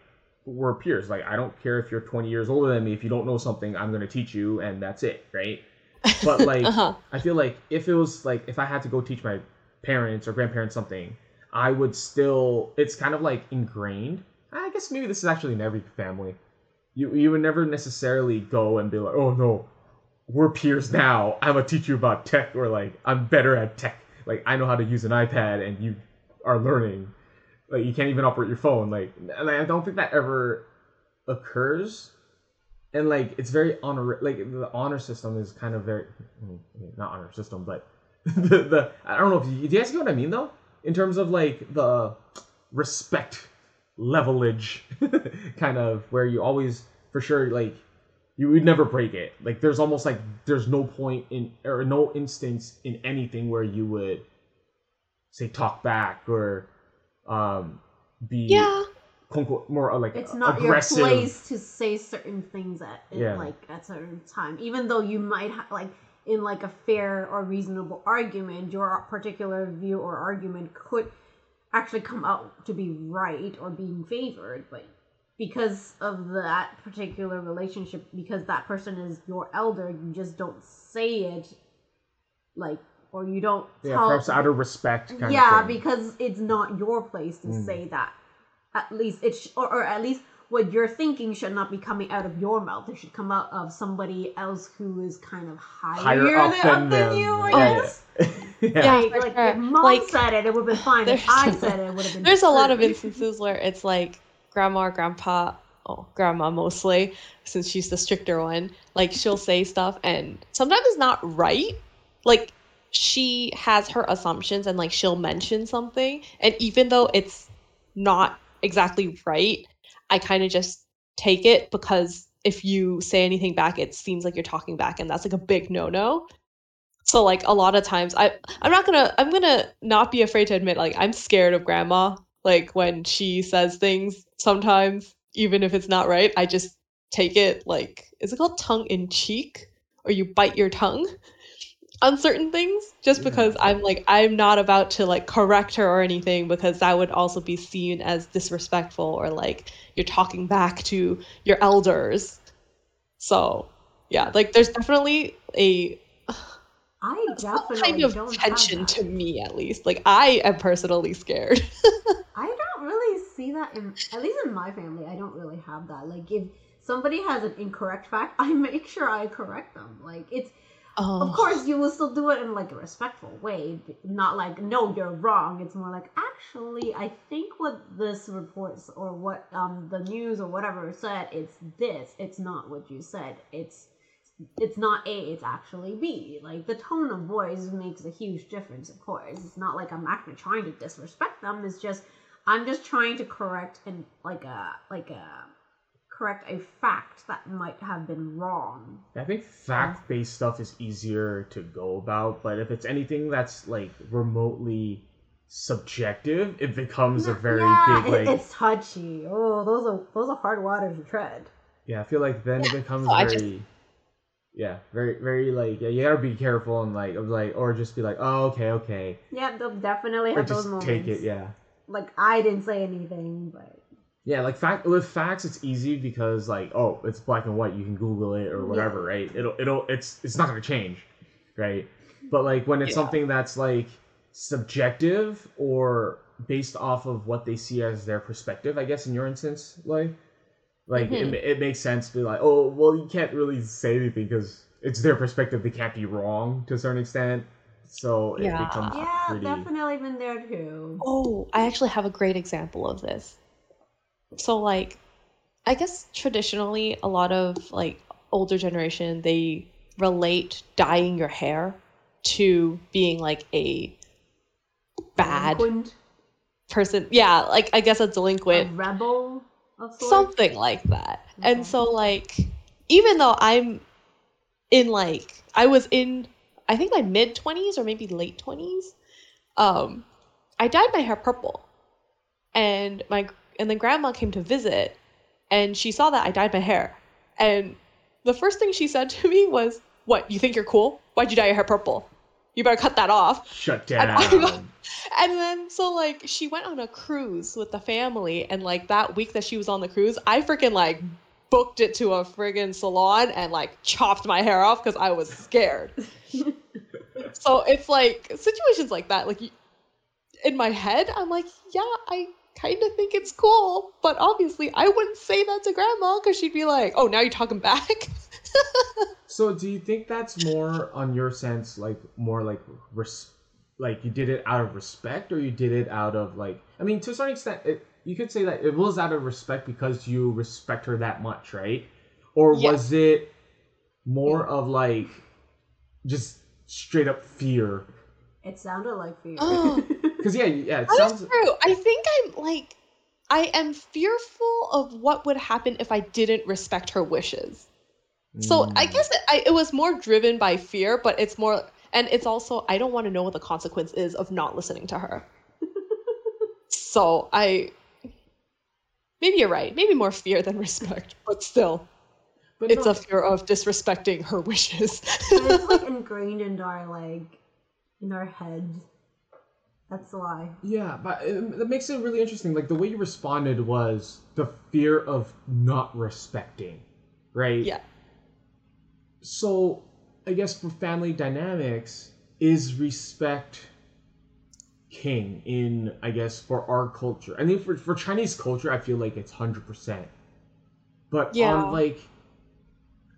we're peers. Like I don't care if you're 20 years older than me. If you don't know something, I'm gonna teach you, and that's it, right? <laughs> But like, Uh-huh. I feel like if it was like if I had to go teach my parents or grandparents something, I would still. It's kind of like ingrained. I guess maybe this is actually in every family. You you would never necessarily go and be like, oh no, we're peers now. I'm gonna teach you about tech, or like I'm better at tech. Like I know how to use an iPad, and you are learning. Like you can't even operate your phone. Like, and I don't think that ever occurs. And like it's very honor like the honor system is kind of very not honor system, but <laughs> the, the I don't know if you, do you guys get what I mean though? In terms of like the respect levelage <laughs> kind of where you always for sure like you would never break it. Like there's almost like there's no point in or no instance in anything where you would say talk back or um be Yeah. quote unquote, more uh, like it's not aggressive. your place to say certain things at Yeah. like at certain time even though you might ha- like in like a fair or reasonable argument your particular view or argument could actually come out to be right or being favored but because of that particular relationship because that person is your elder you just don't say it like or you don't Yeah, tell perhaps out of respect kind yeah of thing. because it's not your place to Mm. say that at least it's sh- or, or at least what you're thinking should not be coming out of your mouth it should come out of somebody else who is kind of higher, higher up than, than, up them. than you I yeah, guess. <laughs> yeah. Yeah, like, like sure. if mom Like, said it it would have been fine if i <laughs> said it it would have been There's a lot of instances where it's like grandma or grandpa, oh, grandma mostly, since she's the stricter one, like she'll say stuff and sometimes it's not right. Like she has her assumptions and like she'll mention something and even though it's not exactly right, I kind of just take it because if you say anything back it seems like you're talking back and that's like a big no-no. So like a lot of times I I'm not gonna I'm gonna not be afraid to admit like I'm scared of grandma. Like when she says things sometimes, even if it's not right, I just take it like is it called tongue in cheek? Or you bite your tongue on certain things just because Yeah. I'm like I'm not about to like correct her or anything because that would also be seen as disrespectful or like you're talking back to your elders. So yeah, like there's definitely a i <sighs> some definitely kind of don't tension to me at least like i am personally scared <laughs> I don't really see that in at least in my family. I don't really have that. Like if somebody has an incorrect fact, <laughs> I make sure I correct them. Like it's oh of course you will still do it in like a respectful way, not like no you're wrong. It's more like actually I think what this reports or what um the news or whatever said it's this. It's not what you said. It's it's not A, it's actually B. Like the tone of voice makes a huge difference, of course. It's not like I'm actually trying to disrespect them. It's just I'm just trying to correct and like a like a correct a fact that might have been wrong. I think fact-based stuff is easier to go about, but if it's anything that's like remotely subjective, it becomes a very yeah, big it- like. it's touchy. Oh, those are those are hard waters to tread. Yeah, I feel like then it becomes so very. just- Yeah, very, very like yeah. You gotta be careful and like of like or just be like, oh okay, okay, Yeah, they'll definitely or have just those moments. take it. Yeah, Like I didn't say anything, but yeah. Like fact with facts, it's easy because like oh, it's black and white. You can Google it or whatever, right? It'll it'll it's it's not gonna change, right? But like when it's Yeah. something that's like subjective or based off of what they see as their perspective, I guess in your instance, like like Mhm. it, it makes sense to be like, oh well, you can't really say anything because it's their perspective. They can't be wrong to a certain extent, so it Yeah. becomes yeah, pretty. definitely been there too. oh i actually have a great example of this so like i guess traditionally a lot of like older generation they relate dyeing your hair to being like a bad Delinquent, person. Yeah, like I guess a a delinquent, rebel something like that. Okay. And so like even though I'm in like I was in I think my mid 20s or maybe late 20s, um I dyed my hair purple. And my and then grandma came to visit and she saw that I dyed my hair. And the first thing she said <laughs> to me was, "What, you think you're cool? Why'd you dye your hair purple? You better cut that off." Shut And down. And then so like she went on a cruise with the family and like that week that she was on the cruise, I freaking like booked it to a friggin' salon and like chopped my hair off because I was scared. <laughs> so it's like situations like that, like in my head, I'm like, yeah, I kind of think it's cool, but obviously I wouldn't say that to grandma because she'd be like, oh, now you're talking back. <laughs> So do you think that's more on your sense, like more like res- like you did it out of respect, or you did it out of like? I mean, to a certain extent, it, you could say that it was out of respect because you respect her that much, right? Or Yeah. was it more of like just straight up fear? It sounded like fear. Oh. <laughs> Because yeah, yeah, it That sounds. true. I think I'm like, I am fearful of what would happen if I didn't respect her wishes. So I Mm. guess it, I, it was more driven by fear, but it's more, and it's also I don't want to know what the consequence is of not listening to her. <laughs> so I, maybe you're right. Maybe more fear than respect, but still, But it's no- a fear of disrespecting her wishes. It's like <laughs> ingrained into our like in our head. That's why. Yeah, but it, that makes it really interesting. Like the way you responded was the fear of not respecting, right? yeah. So, I guess for family dynamics, is respect king in I guess for our culture. I mean, for for Chinese culture, I feel like it's hundred percent. But Yeah. on like,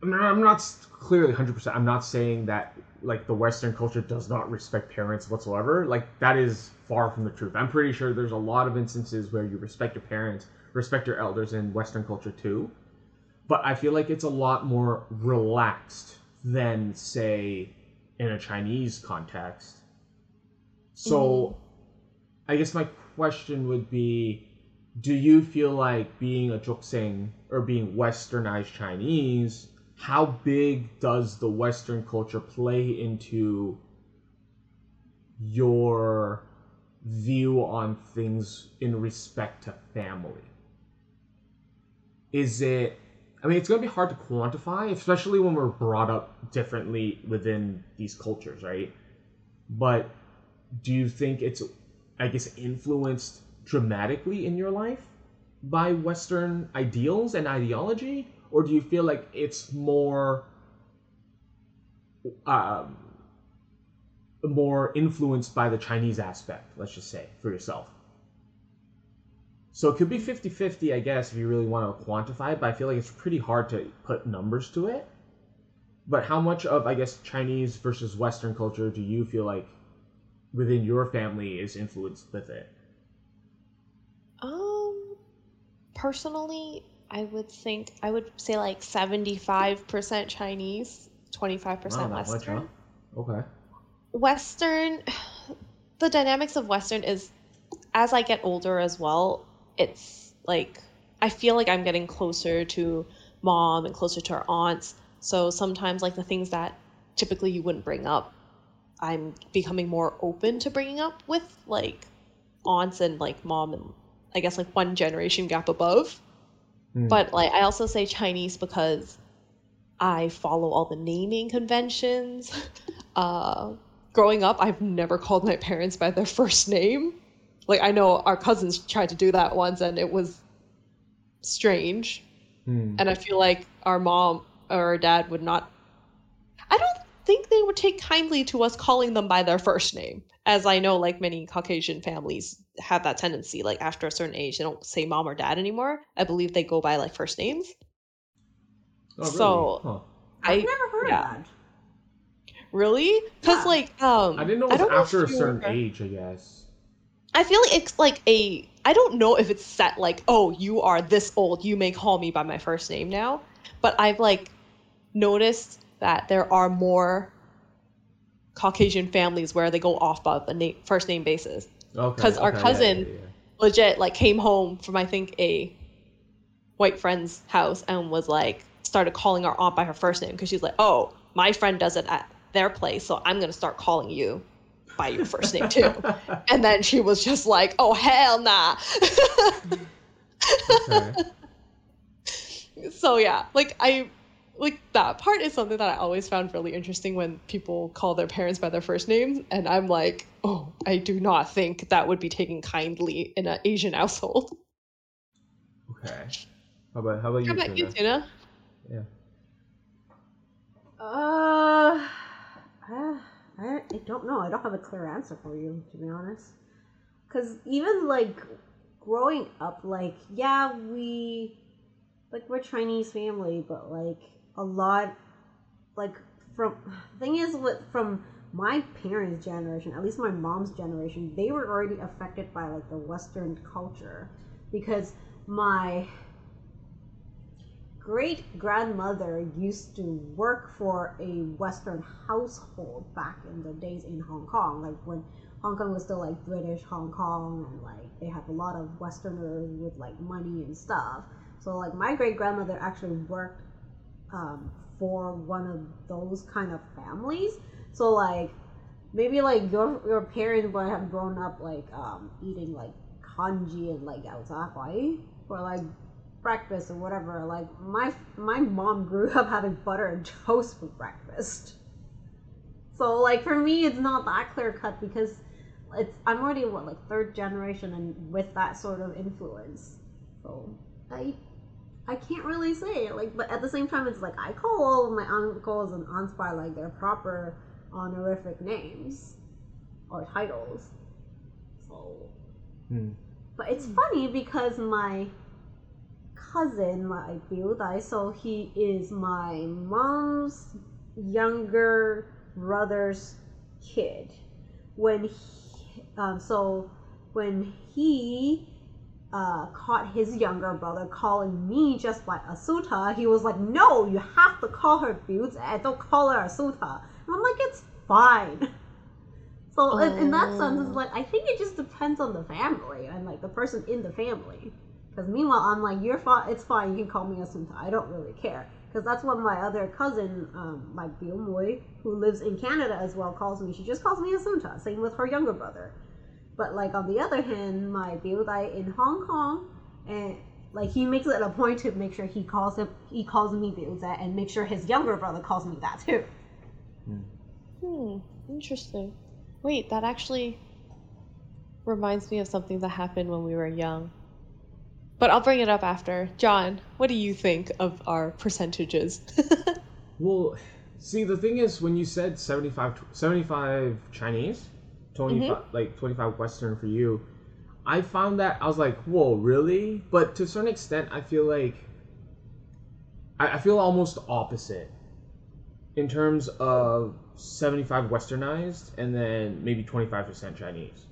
I'm not, I'm not clearly hundred percent. I'm not saying that like the Western culture does not respect parents whatsoever. Like that is far from the truth. I'm pretty sure there's a lot of instances where you respect your parents, respect your elders in Western culture too but I feel like it's a lot more relaxed than, say, in a Chinese context. So, I guess my question would be do you feel like being a Jokseng or being westernized Chinese, how big does the Western culture play into your view on things in respect to family? Is it I mean, it's going to be hard to quantify, especially when we're brought up differently within these cultures, right? But do you think it's, I guess, influenced dramatically in your life by Western ideals and ideology? Or do you feel like it's more, um, more influenced by the Chinese aspect, let's just say, for yourself? So it could be 50 50, I guess, if you really want to quantify it, but I feel like it's pretty hard to put numbers to it. But how much of, I guess, Chinese versus Western culture do you feel like within your family is influenced with it? Um, personally, I would think I would say like seventy-five percent Chinese, twenty five percent Western. Okay. Western, <sighs> the dynamics of Western is, as I get older as well, it's like I feel like I'm getting closer to mom and closer to our aunts. So sometimes, like the things that typically you wouldn't bring up, I'm becoming more open to bringing up with like aunts and like mom and I guess like one generation gap above. Hmm. But like I also say Chinese because I follow all the naming conventions. <laughs> Uh, growing up, I've never called my parents by their first name. Like I know our cousins tried to do that once and it was strange. Hmm. And I feel like our mom or our dad would not I don't think they would take kindly to us calling them by their first name. As I know like many Caucasian families have that tendency like after a certain age they don't say mom or dad anymore. I believe they go by like first names. Oh, really? so- Huh. I've never heard yeah. of that. really cuz Yeah. like um I didn't know it was don't know after a certain remember- age, I guess. I feel like it's like a I don't know if it's set like, oh, you are this old, you may call me by my first name now. But I've like noticed that there are more Caucasian families where they go off of a name, first name basis. Okay. 'Cause our okay, yeah, cousin- yeah, yeah. legit like came home from I think a white friend's house and was like started calling our aunt by her first name because she's like, oh, my friend does it at their place, so I'm gonna start calling you by your first name too. <laughs> and then she was just like, oh hell nah. Okay. <laughs> so yeah, like I like that part is something that I always found really interesting when people call their parents by their first names, and I'm like, oh, I do not think that would be taken kindly in an Asian <laughs> household. Okay. How about how about you? How about you, Tuna? Tuna? Yeah. Uh, I, I, I don't know. I don't have a clear answer for you, to be honest. Because even like growing up, like, yeah, we, like, we're Chinese family, but like, a lot, like, from, thing is, with, from my parents' generation, at least my mom's generation, they were already affected by like the Western culture. Because my great grandmother used to work for a Western household back in the days in Hong Kong, like when Hong Kong was still like British Hong Kong, and like they have a lot of Westerners with like money and stuff. So like my great grandmother actually worked um, for one of those kind of families. So like maybe like your your parents would have grown up like um, eating like congee and like yaozahui for like breakfast or whatever. Like my my mom grew up having butter and toast for breakfast. So like for me, it's not that clear cut because it's I'm already what like third generation and with that sort of influence. So I I can't really say like, but at the same time, it's like I call all of my uncles and aunts by like their proper honorific names or titles. So Hmm. but it's funny because my cousin, my Biudai, so he is my mom's younger brother's kid. When he, um, so when he uh, caught his younger brother calling me just by Asunta, he was like, "No, you have to call her Biudai. Don't call her Asunta." And I'm like, "It's fine." <laughs> So in, in that sense, it's Oh. like I think it just depends on the family and like the person in the family. Because meanwhile, I'm like, you're fine. It's fine. You can call me Asunta. I don't really care. Because that's what my other cousin, um, my Biomoi, who lives in Canada as well, calls me. She just calls me Asunta. Same with her younger brother. But like on the other hand, my Biodai in Hong Kong, and like he makes it a point to make sure he calls him, he calls me Biodai, and make sure his younger brother calls me that too. Hmm, interesting. Wait, that actually reminds me of something that happened when we were young. But I'll bring it up after. John, what do you think of our percentages? <laughs> Well, see, the thing is, when you said 75, 75 Chinese, 25, mm-hmm. like 25 Western for you, I found that, I was like, whoa, really? But to a certain extent, I feel like, I, I feel almost opposite in terms of 75 Westernized and then maybe 25% Chinese.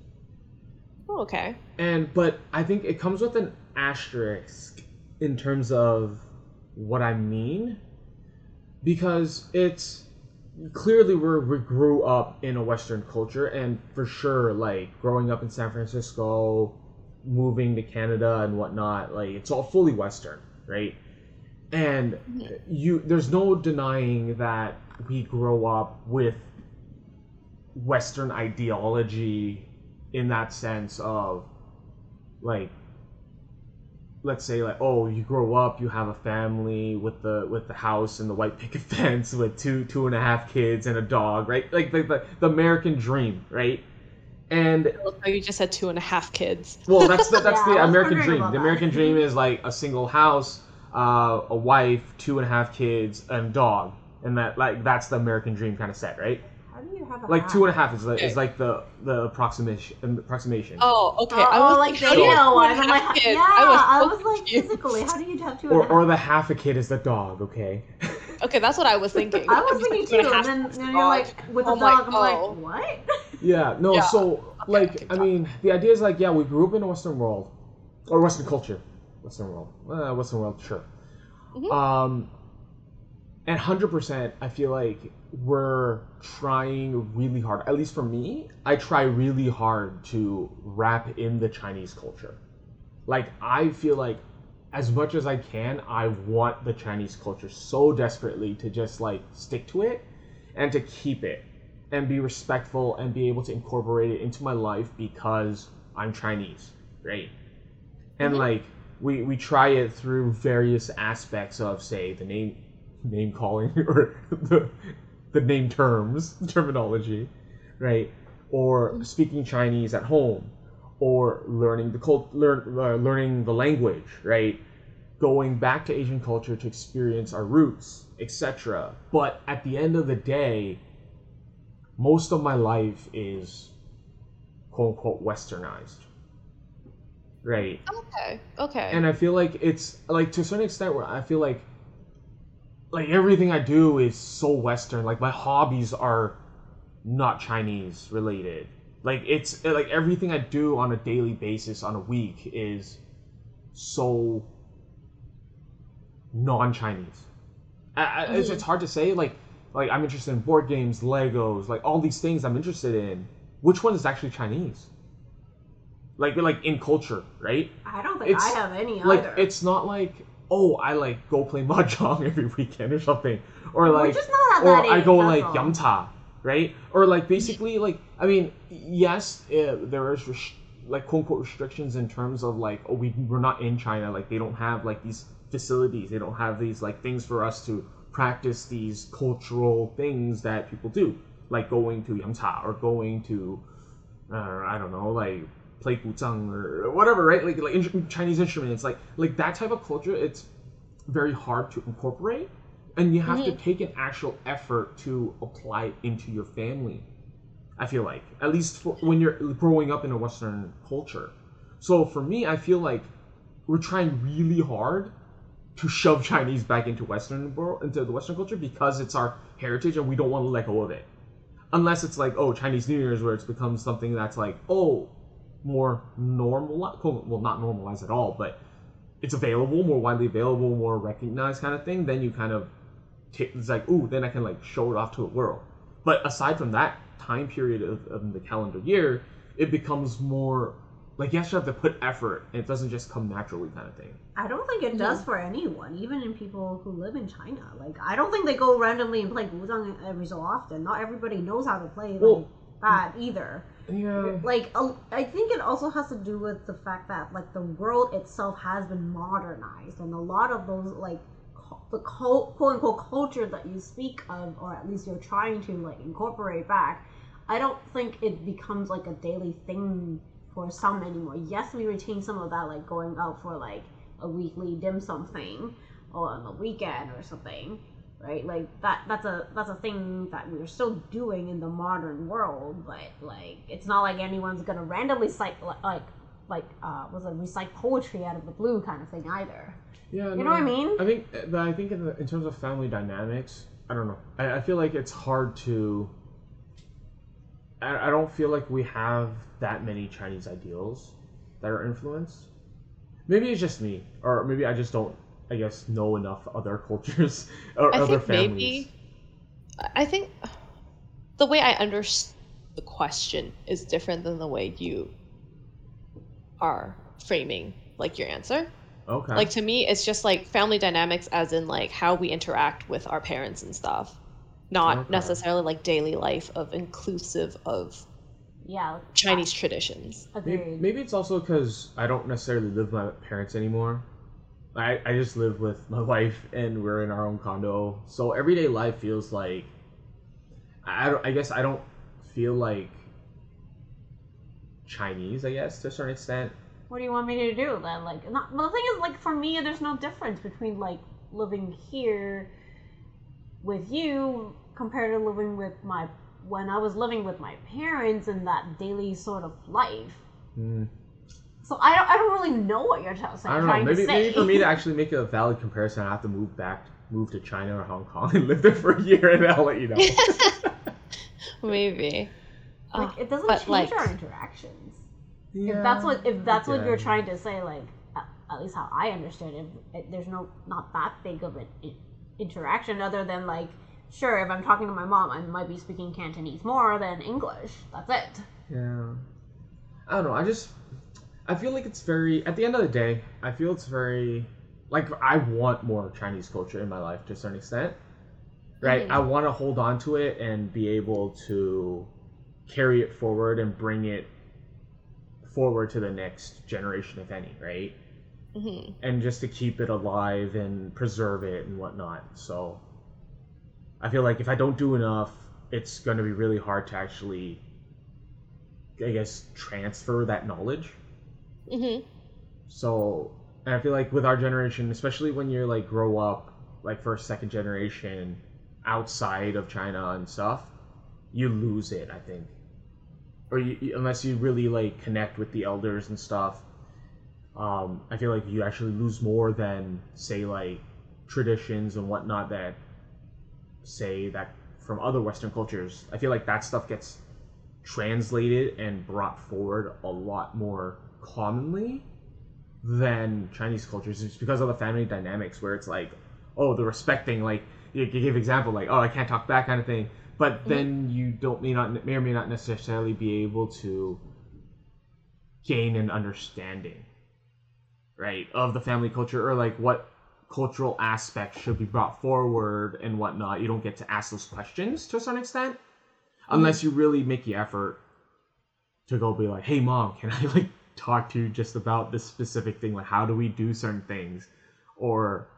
oh, okay. And but I think it comes with an asterisk in terms of what I mean because it's clearly we're, we grew up in a Western culture and for sure like growing up in San Francisco, moving to Canada and whatnot, like it's all fully Western, right? And you there's no denying that we grow up with Western ideology in that sense of like let's say like oh you grow up you have a family with the with the house and the white picket <laughs> fence with two two and a half kids and a dog right? Like the, the, the american dream right? And Oh, you just said two and a half kids. well that's the, that's <laughs> Yeah, the american dream. about the that. american dream is like a single house uh, a wife two and a half kids and dog. And that like that's the american dream kind of set right How do you have a like hat? two and a half is like, is like the the approximation approximation Oh, okay. Oh, I was like like, the how do you have yellow two one. and a I'm like, kids? yeah, I I was, was, like, physically, how do you have two or, and a or the half a kid is the dog okay <laughs> Okay, that's what I was thinking. I was You said thinking two too, and and then, then you're like, with the I'm like, dog, I'm oh. like, what? <laughs> Yeah, no, Yeah. so like okay, I got mean, the idea is like yeah, we grew up in a Western world or Western culture, Western world, uh, Western world, sure. Mhm. Um, and 100% i feel like we're trying really hard. At least for me i try really hard to wrap in the chinese culture. Like i feel like as much as i can i want the chinese culture so desperately to just like stick to it and to keep it and be respectful and be able to incorporate it into my life because i'm chinese right? And mm-hmm. like we we try it through various aspects of say the name name calling <laughs> or the the name terms terminology right or speaking chinese at home or learning the cult learn uh, learning the language right going back to asian culture to experience our roots etc but at the end of the day most of my life is quote unquote westernized right Okay. Okay. and I feel like it's like to a certain extent where I feel like like everything I do is so Western. Like my hobbies are not Chinese related. Like it's like everything I do on a daily basis on a week is so non-Chinese. I, I, it's, it's hard to say. Like like I'm interested in board games, Legos, like all these things I'm interested in. Which one is actually Chinese? Like like in culture, right? I don't think It's I have any like either. it's not like oh I like go play <laughs> mahjong every weekend or something. Or like just not at or that I go like all. yamcha right? Or like basically like I mean yes uh, there is res- like quote unquote restrictions in terms of like oh we we're not in China. Like they don't have like these facilities. They don't have these like things for us to practice these cultural things that people do. Like going to yamcha or going to uh, I don't know, like play guzheng or whatever, right? Like like in- Chinese instruments, like like that type of culture. It's very hard to incorporate, and you have to mm-hmm. take an actual effort to apply it into your family. I feel like at least for, when you're growing up in a Western culture. So for me, I feel like we're trying really hard to shove Chinese back into Western world into the Western culture because it's our heritage and we don't want to let go of it unless it's like oh Chinese New Year's where it's become something that's like oh more normal well not normalized at all but it's available more widely available more recognized kind of thing then you kind of take it's like ooh then I can like show it off to the world but aside from that time period of, of the calendar year it becomes more like you actually have to put effort and it doesn't just come naturally kind of thing I don't think it does for anyone, even in people who live in China. Like, I don't think they go randomly and play guzheng every so often. Not everybody knows how to play like Well- that either. Yeah Like, I think it also has to do with the fact that like the world itself has been modernized, and a lot of those like the quote unquote culture that you speak of, or at least you're trying to like incorporate back. I don't think it becomes like a daily thing for some anymore. Yes, we retain some of that, like going out for like a weekly dim sum thing, or on the weekend or something, right? Like that. That's a that's a thing that we're still doing in the modern world, but like it's not like anyone's gonna randomly cite like like uh was it recite poetry out of the blue kind of thing either. Yeah, You know what I mean? I think, but I think in, the, in terms of family dynamics, I don't know. I, I feel like it's hard to. I, I don't feel like we have that many Chinese ideals that are influenced. Maybe it's just me, or maybe I just don't. I guess know enough other cultures <laughs> or I other think families. maybe. I think the way I understand the question is different than the way you are framing like your answer. Okay. Like to me, it's just like family dynamics, as in like how we interact with our parents and stuff, not Okay. necessarily like daily life of inclusive of Yeah, Chinese traditions. Maybe, maybe it's also because I don't necessarily live with my parents anymore. I, I just live with my <laughs> wife and we're in our own condo. So everyday life feels like I, I, I guess I don't feel like Chinese, I guess, to a certain extent. What do you want me to do then? Like, not, well, the thing is, like, for me, there's no difference between like living here with you compared to living with my when I was living with my parents in that daily sort of life. Hmm. So I don't, I don't really know what you're t- saying. I don't know. Maybe, maybe for me to <laughs> actually make a valid comparison, I have to move back, move to China or Hong Kong and live there for a year, and I'll let you know. <laughs> Maybe. like, it doesn't but, change like- our interactions. Yeah, if that's what if that's what you're trying to say, like at, at least how I understand it, it, there's no not that big of an interaction other than like sure if i'm talking to my mom i might be speaking cantonese more than english that's it Yeah. I don't know. I just I feel like it's very at the end of the day, I feel it's very like I want more Chinese culture in my life to a certain extent. Right? Mhm. I want to hold on to it and be able to carry it forward and bring it forward to the next generation if any, right? hmm and just to keep it alive and preserve it and whatnot. So I feel like if I don't do enough, it's going to be really hard to actually, I guess, transfer that knowledge. Hmm So, I feel like with our generation, especially when you're like grow up, like first, second generation outside of China and stuff, you lose it, I think. Or you- unless you really like connect with the elders and stuff, um, I feel like you actually lose more than say like traditions and whatnot that say that from other Western cultures. I feel like that stuff gets translated and brought forward a lot more commonly than Chinese cultures. It's because of the family dynamics where it's like, oh, the respecting. Like you, give example like, oh, I can't talk back kind of thing. But mm-hmm. then you don't may not may or may not necessarily be able to gain an understanding, right, of the family culture or like what cultural aspects should be brought forward and whatnot. You don't get to ask those questions to a certain extent mm-hmm. unless you really make the effort to go be like, hey mom, can I like talk to you just about this specific thing? Like how do we do certain things? Or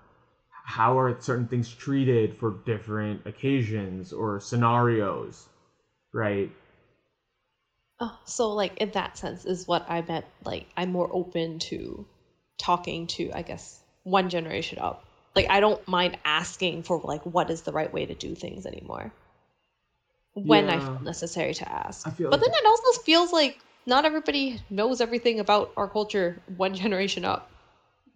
how are certain things treated for different occasions or scenarios? Right? Oh, so like in that sense is what I meant. Like I'm more open to talking to, I guess, one generation up. Like I don't mind asking for like what is the right way to do things anymore. When I feel necessary to ask. But like then it also feels like not everybody knows everything about our culture one generation up.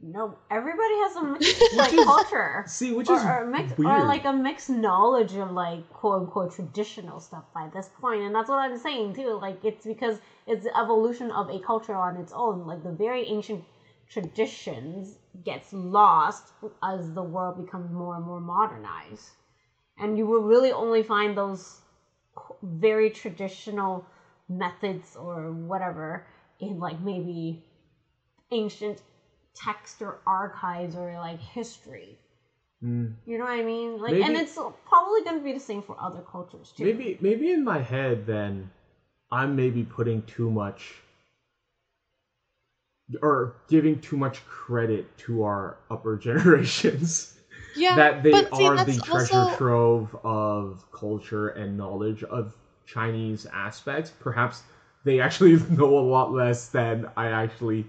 no everybody has a <laughs> mixed like is- culture See, which or, is or, mix, weird. or like a mixed knowledge of like quote unquote traditional stuff by this point and that's what i'm saying too like it's because it's the evolution of a culture on its own like the very ancient traditions gets lost as the world becomes more and more modernized and you will really only find those very traditional methods or whatever in like maybe ancient text or archives or like history Mm. you know what I mean? Like, and it's probably going to be the same for other cultures too. Maybe maybe in my head then I'm maybe putting too much or giving too much credit to our upper <laughs> generations. Yeah. that they but see, are the treasure also- trove of culture and knowledge of Chinese aspects. Perhaps they actually <laughs> know a lot less than I actually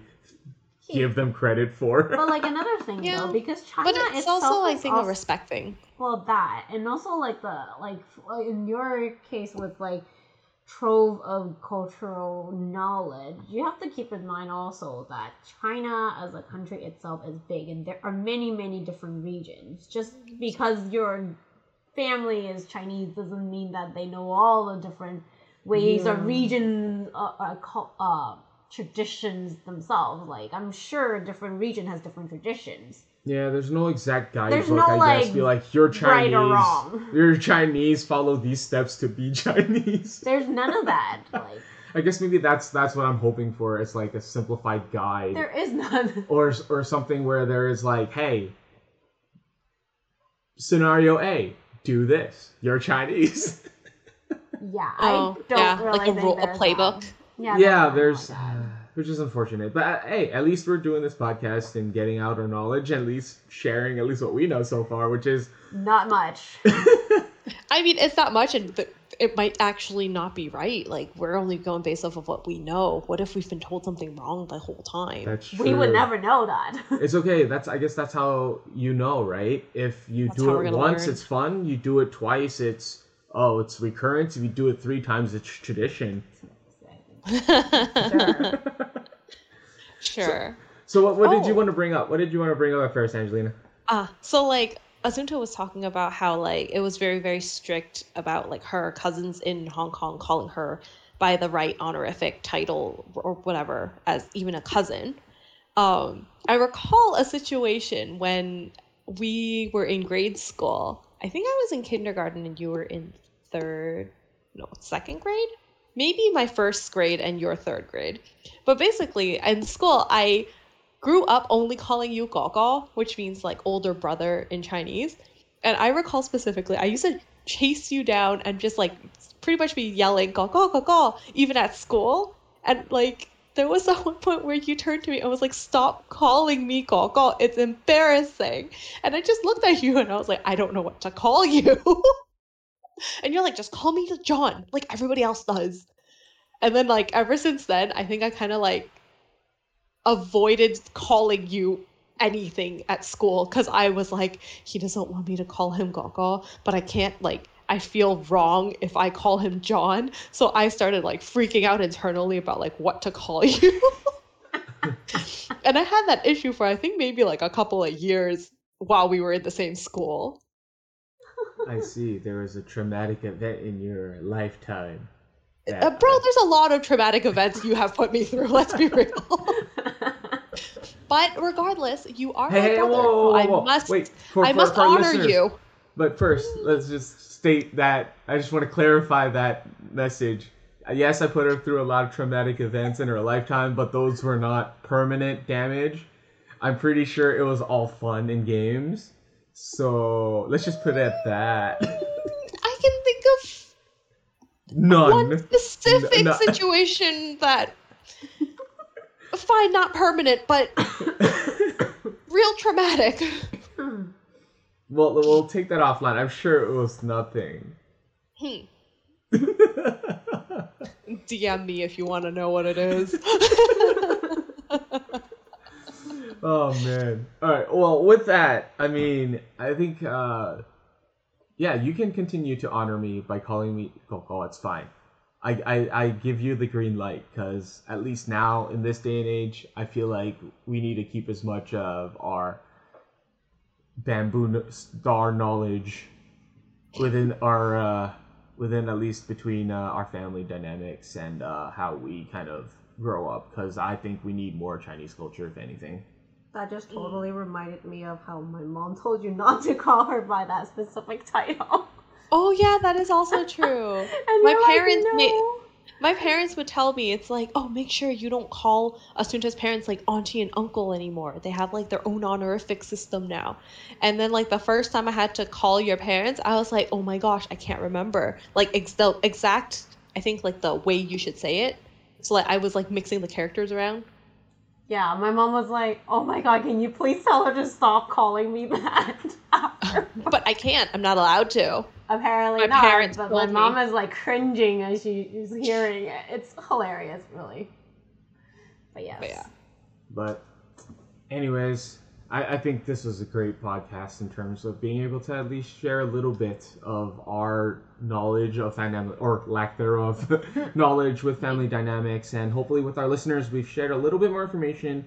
give them credit for. But like <laughs> another thing Yeah, though, because China But it's itself also, I is think, a respect thing. well that, and also like the like uh, in your case with like trove of cultural knowledge, you have to keep in mind also that China as a country itself is big, and there are many many different regions. Just because your family is Chinese doesn't mean that they know all the different ways or Yeah. regions uh, uh, uh, traditions themselves. Like I'm sure a different region has different traditions. Yeah, there's no exact guidebook. no, I guess like, be like you're Chinese. right or wrong. <laughs> You're Chinese. Follow these steps to be <laughs> Chinese. There's none of that. <laughs> Like I guess maybe that's that's what I'm hoping for. It's like a simplified guide, there is none. or or something where there is like, hey, scenario A, do this. You're Chinese. <laughs> Yeah, Oh, I don't yeah, really like a think rule- a playbook. that. Yeah, yeah, there's, not like that. which is unfortunate. But uh, hey, at least we're doing this podcast and getting out our knowledge, at least sharing at least what we know so far, which is not much. <laughs> I mean, it's not much, and th- it might actually not be right. Like we're only going based off of what we know. What if we've been told something wrong the whole time? that's true. we would never know that. <laughs> It's okay. That's I guess that's how you know, right? If you That's do it once, learn. it's fun. You do it twice, it's oh, it's recurrence. If you do it three times, it's tradition. <laughs> Sure. <laughs> sure. So what, what did you Oh. want to bring up? What did you want to bring up at first, Angelina? Ah, so like Asunta was talking about how like it was very very strict about like her cousins in Hong Kong calling her by the right honorific title or whatever as even a cousin. Um, I recall a situation when we were in grade school. I think I was in kindergarten and you were in third, no, second grade? Maybe my first grade and your third grade. But basically, in school, I grew up only calling you Gogol, which means like older brother in Chinese. And I recall specifically, I used to chase you down and just like pretty much be yelling Gogol, Gogol, even at school. And like, there was <laughs> at one point where you turned to me and was like, "Stop calling me Gogol. It's embarrassing." And I just looked at you and I was like, "I don't know what to call you." <laughs> and you're like, "Just call me John, like everybody else does." And then like ever since then, I think I kind of like avoided calling you anything at school because I was like, he doesn't want me to call him Gogol, but I can't like I feel wrong if I call him John. So I started like freaking out internally about like what to call <laughs> you. and I had that issue for I think maybe like a couple of years while we were in the same school. I see. There was a traumatic event in your lifetime. That- Uh, bro, there's a lot of traumatic events you have put me through, let's be real. <laughs> but regardless, you are Hey, my brother. whoa, whoa, whoa, I must Wait, for, I for- must for honor you. But first, let's just state that I just want to clarify that message. Uh, Yes, I put her through a lot of traumatic events in her lifetime, but those were not permanent damage. I'm pretty sure it was all fun and games. So let's just put it at that. <laughs> I can think of None. one specific N- no. situation that fine not permanent but <coughs> real traumatic well, we'll take that offline. I'm sure it was nothing. hmm. <laughs> dm me if you want to know what it is <laughs> oh man. All right. Well, with that, I mean, I think, uh, yeah, you can continue to honor me by calling me Coco. It's fine. I, I, I give you the green light because at least now in this day and age, I feel like we need to keep as much of our bamboo star knowledge within our uh, within at least between uh, our family dynamics and uh, how we kind of grow up because I think we need more Chinese culture if anything. That just mm. totally reminded me of how my mom <laughs> told you not to call her by that specific title. oh yeah that is also <laughs> true And My you're like, parents made- My parents would tell me it's like, oh, make sure you don't call Asunta's parents like auntie and uncle anymore. They have like their own honorific system now. And then like the first time I had to call your parents, I was like, oh my gosh, I can't remember like ex- the exact. I think like the way you should say it. So like I was like mixing the characters around. Yeah, my mom was like, "Oh my god, can you please tell her to stop calling me that?" <laughs> But I can't. I'm not allowed to. Apparently My not. parents but my told me. mom is like cringing as she is hearing it. It's hilarious, really. But yes. But yeah. But, anyways, I, I think this was a great podcast in terms of being able to at least share a little bit of our knowledge of family or lack thereof <laughs> knowledge with family dynamics, and hopefully with our listeners, we've shared a little bit more information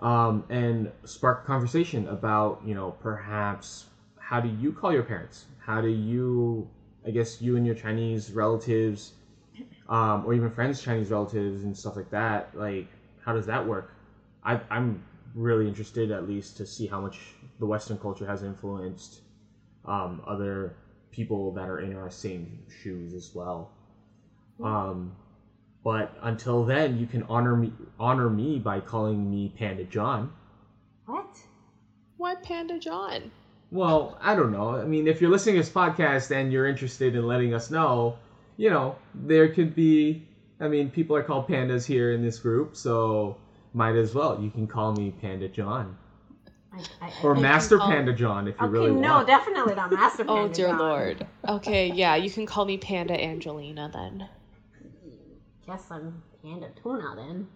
um, and spark conversation about you know perhaps how do you call your parents? How do you, I guess, you and your Chinese relatives, um, or even friends' Chinese relatives and stuff like that, like how does that work? I, I'm really interested, at least, to see how much the Western culture has influenced um, other people that are in our same shoes as well. Um, but until then, you can honor me honor me by calling me Panda John. What? Why Panda John? Well, I don't know. I mean, if you're listening to this podcast and you're interested in letting us know, you know, there could be. I mean, people are called pandas here in this group, so might as well. You can call me Panda John I, I, I or think Master call- Panda John if you Okay, really no, want. No, definitely not Master <laughs> oh, Panda. Oh dear John. lord. Okay, yeah, you can call me Panda Angelina then. Guess I'm Panda Tuna then.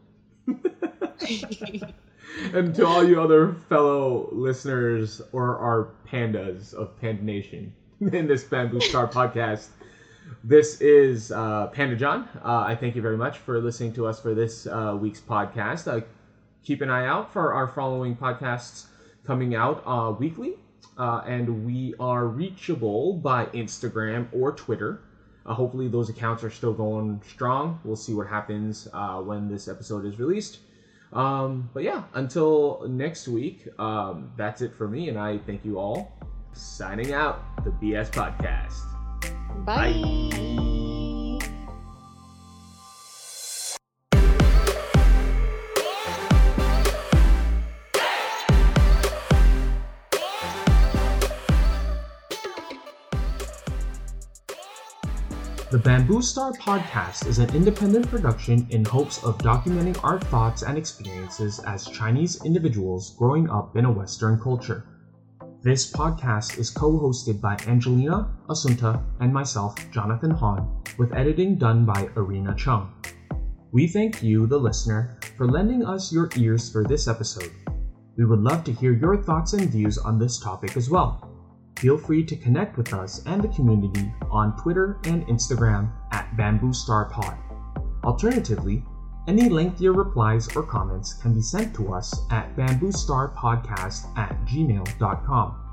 <laughs> <laughs> and to all you other fellow listeners or our pandas of Panda Nation in this Bamboo Star podcast, this is uh, Panda John. Uh, I thank you very much for listening to us for this uh, week's podcast. Uh, keep an eye out for our following podcasts coming out uh, weekly. Uh, and we are reachable by Instagram or Twitter. Hopefully, those accounts are still going strong. We'll see what happens when this episode is released. Um, but yeah, until next week, um, that's it for me, and I thank you all. Signing out, the BS Podcast. Bye. The Bamboo Star podcast is an independent production in hopes of documenting our thoughts and experiences as Chinese individuals growing up in a Western culture. This podcast is co hosted by Angelina, Asunta, and myself, Jonathan Hahn, with editing done by Arena Chung. We thank you, the listener, for lending us your ears for this episode. We would love to hear your thoughts and views on this topic as well feel free to connect with us and the community on Twitter and Instagram at Bamboo Star Pod. Alternatively, any lengthier replies or comments can be sent to us at bamboostarpodcast at gmail.com.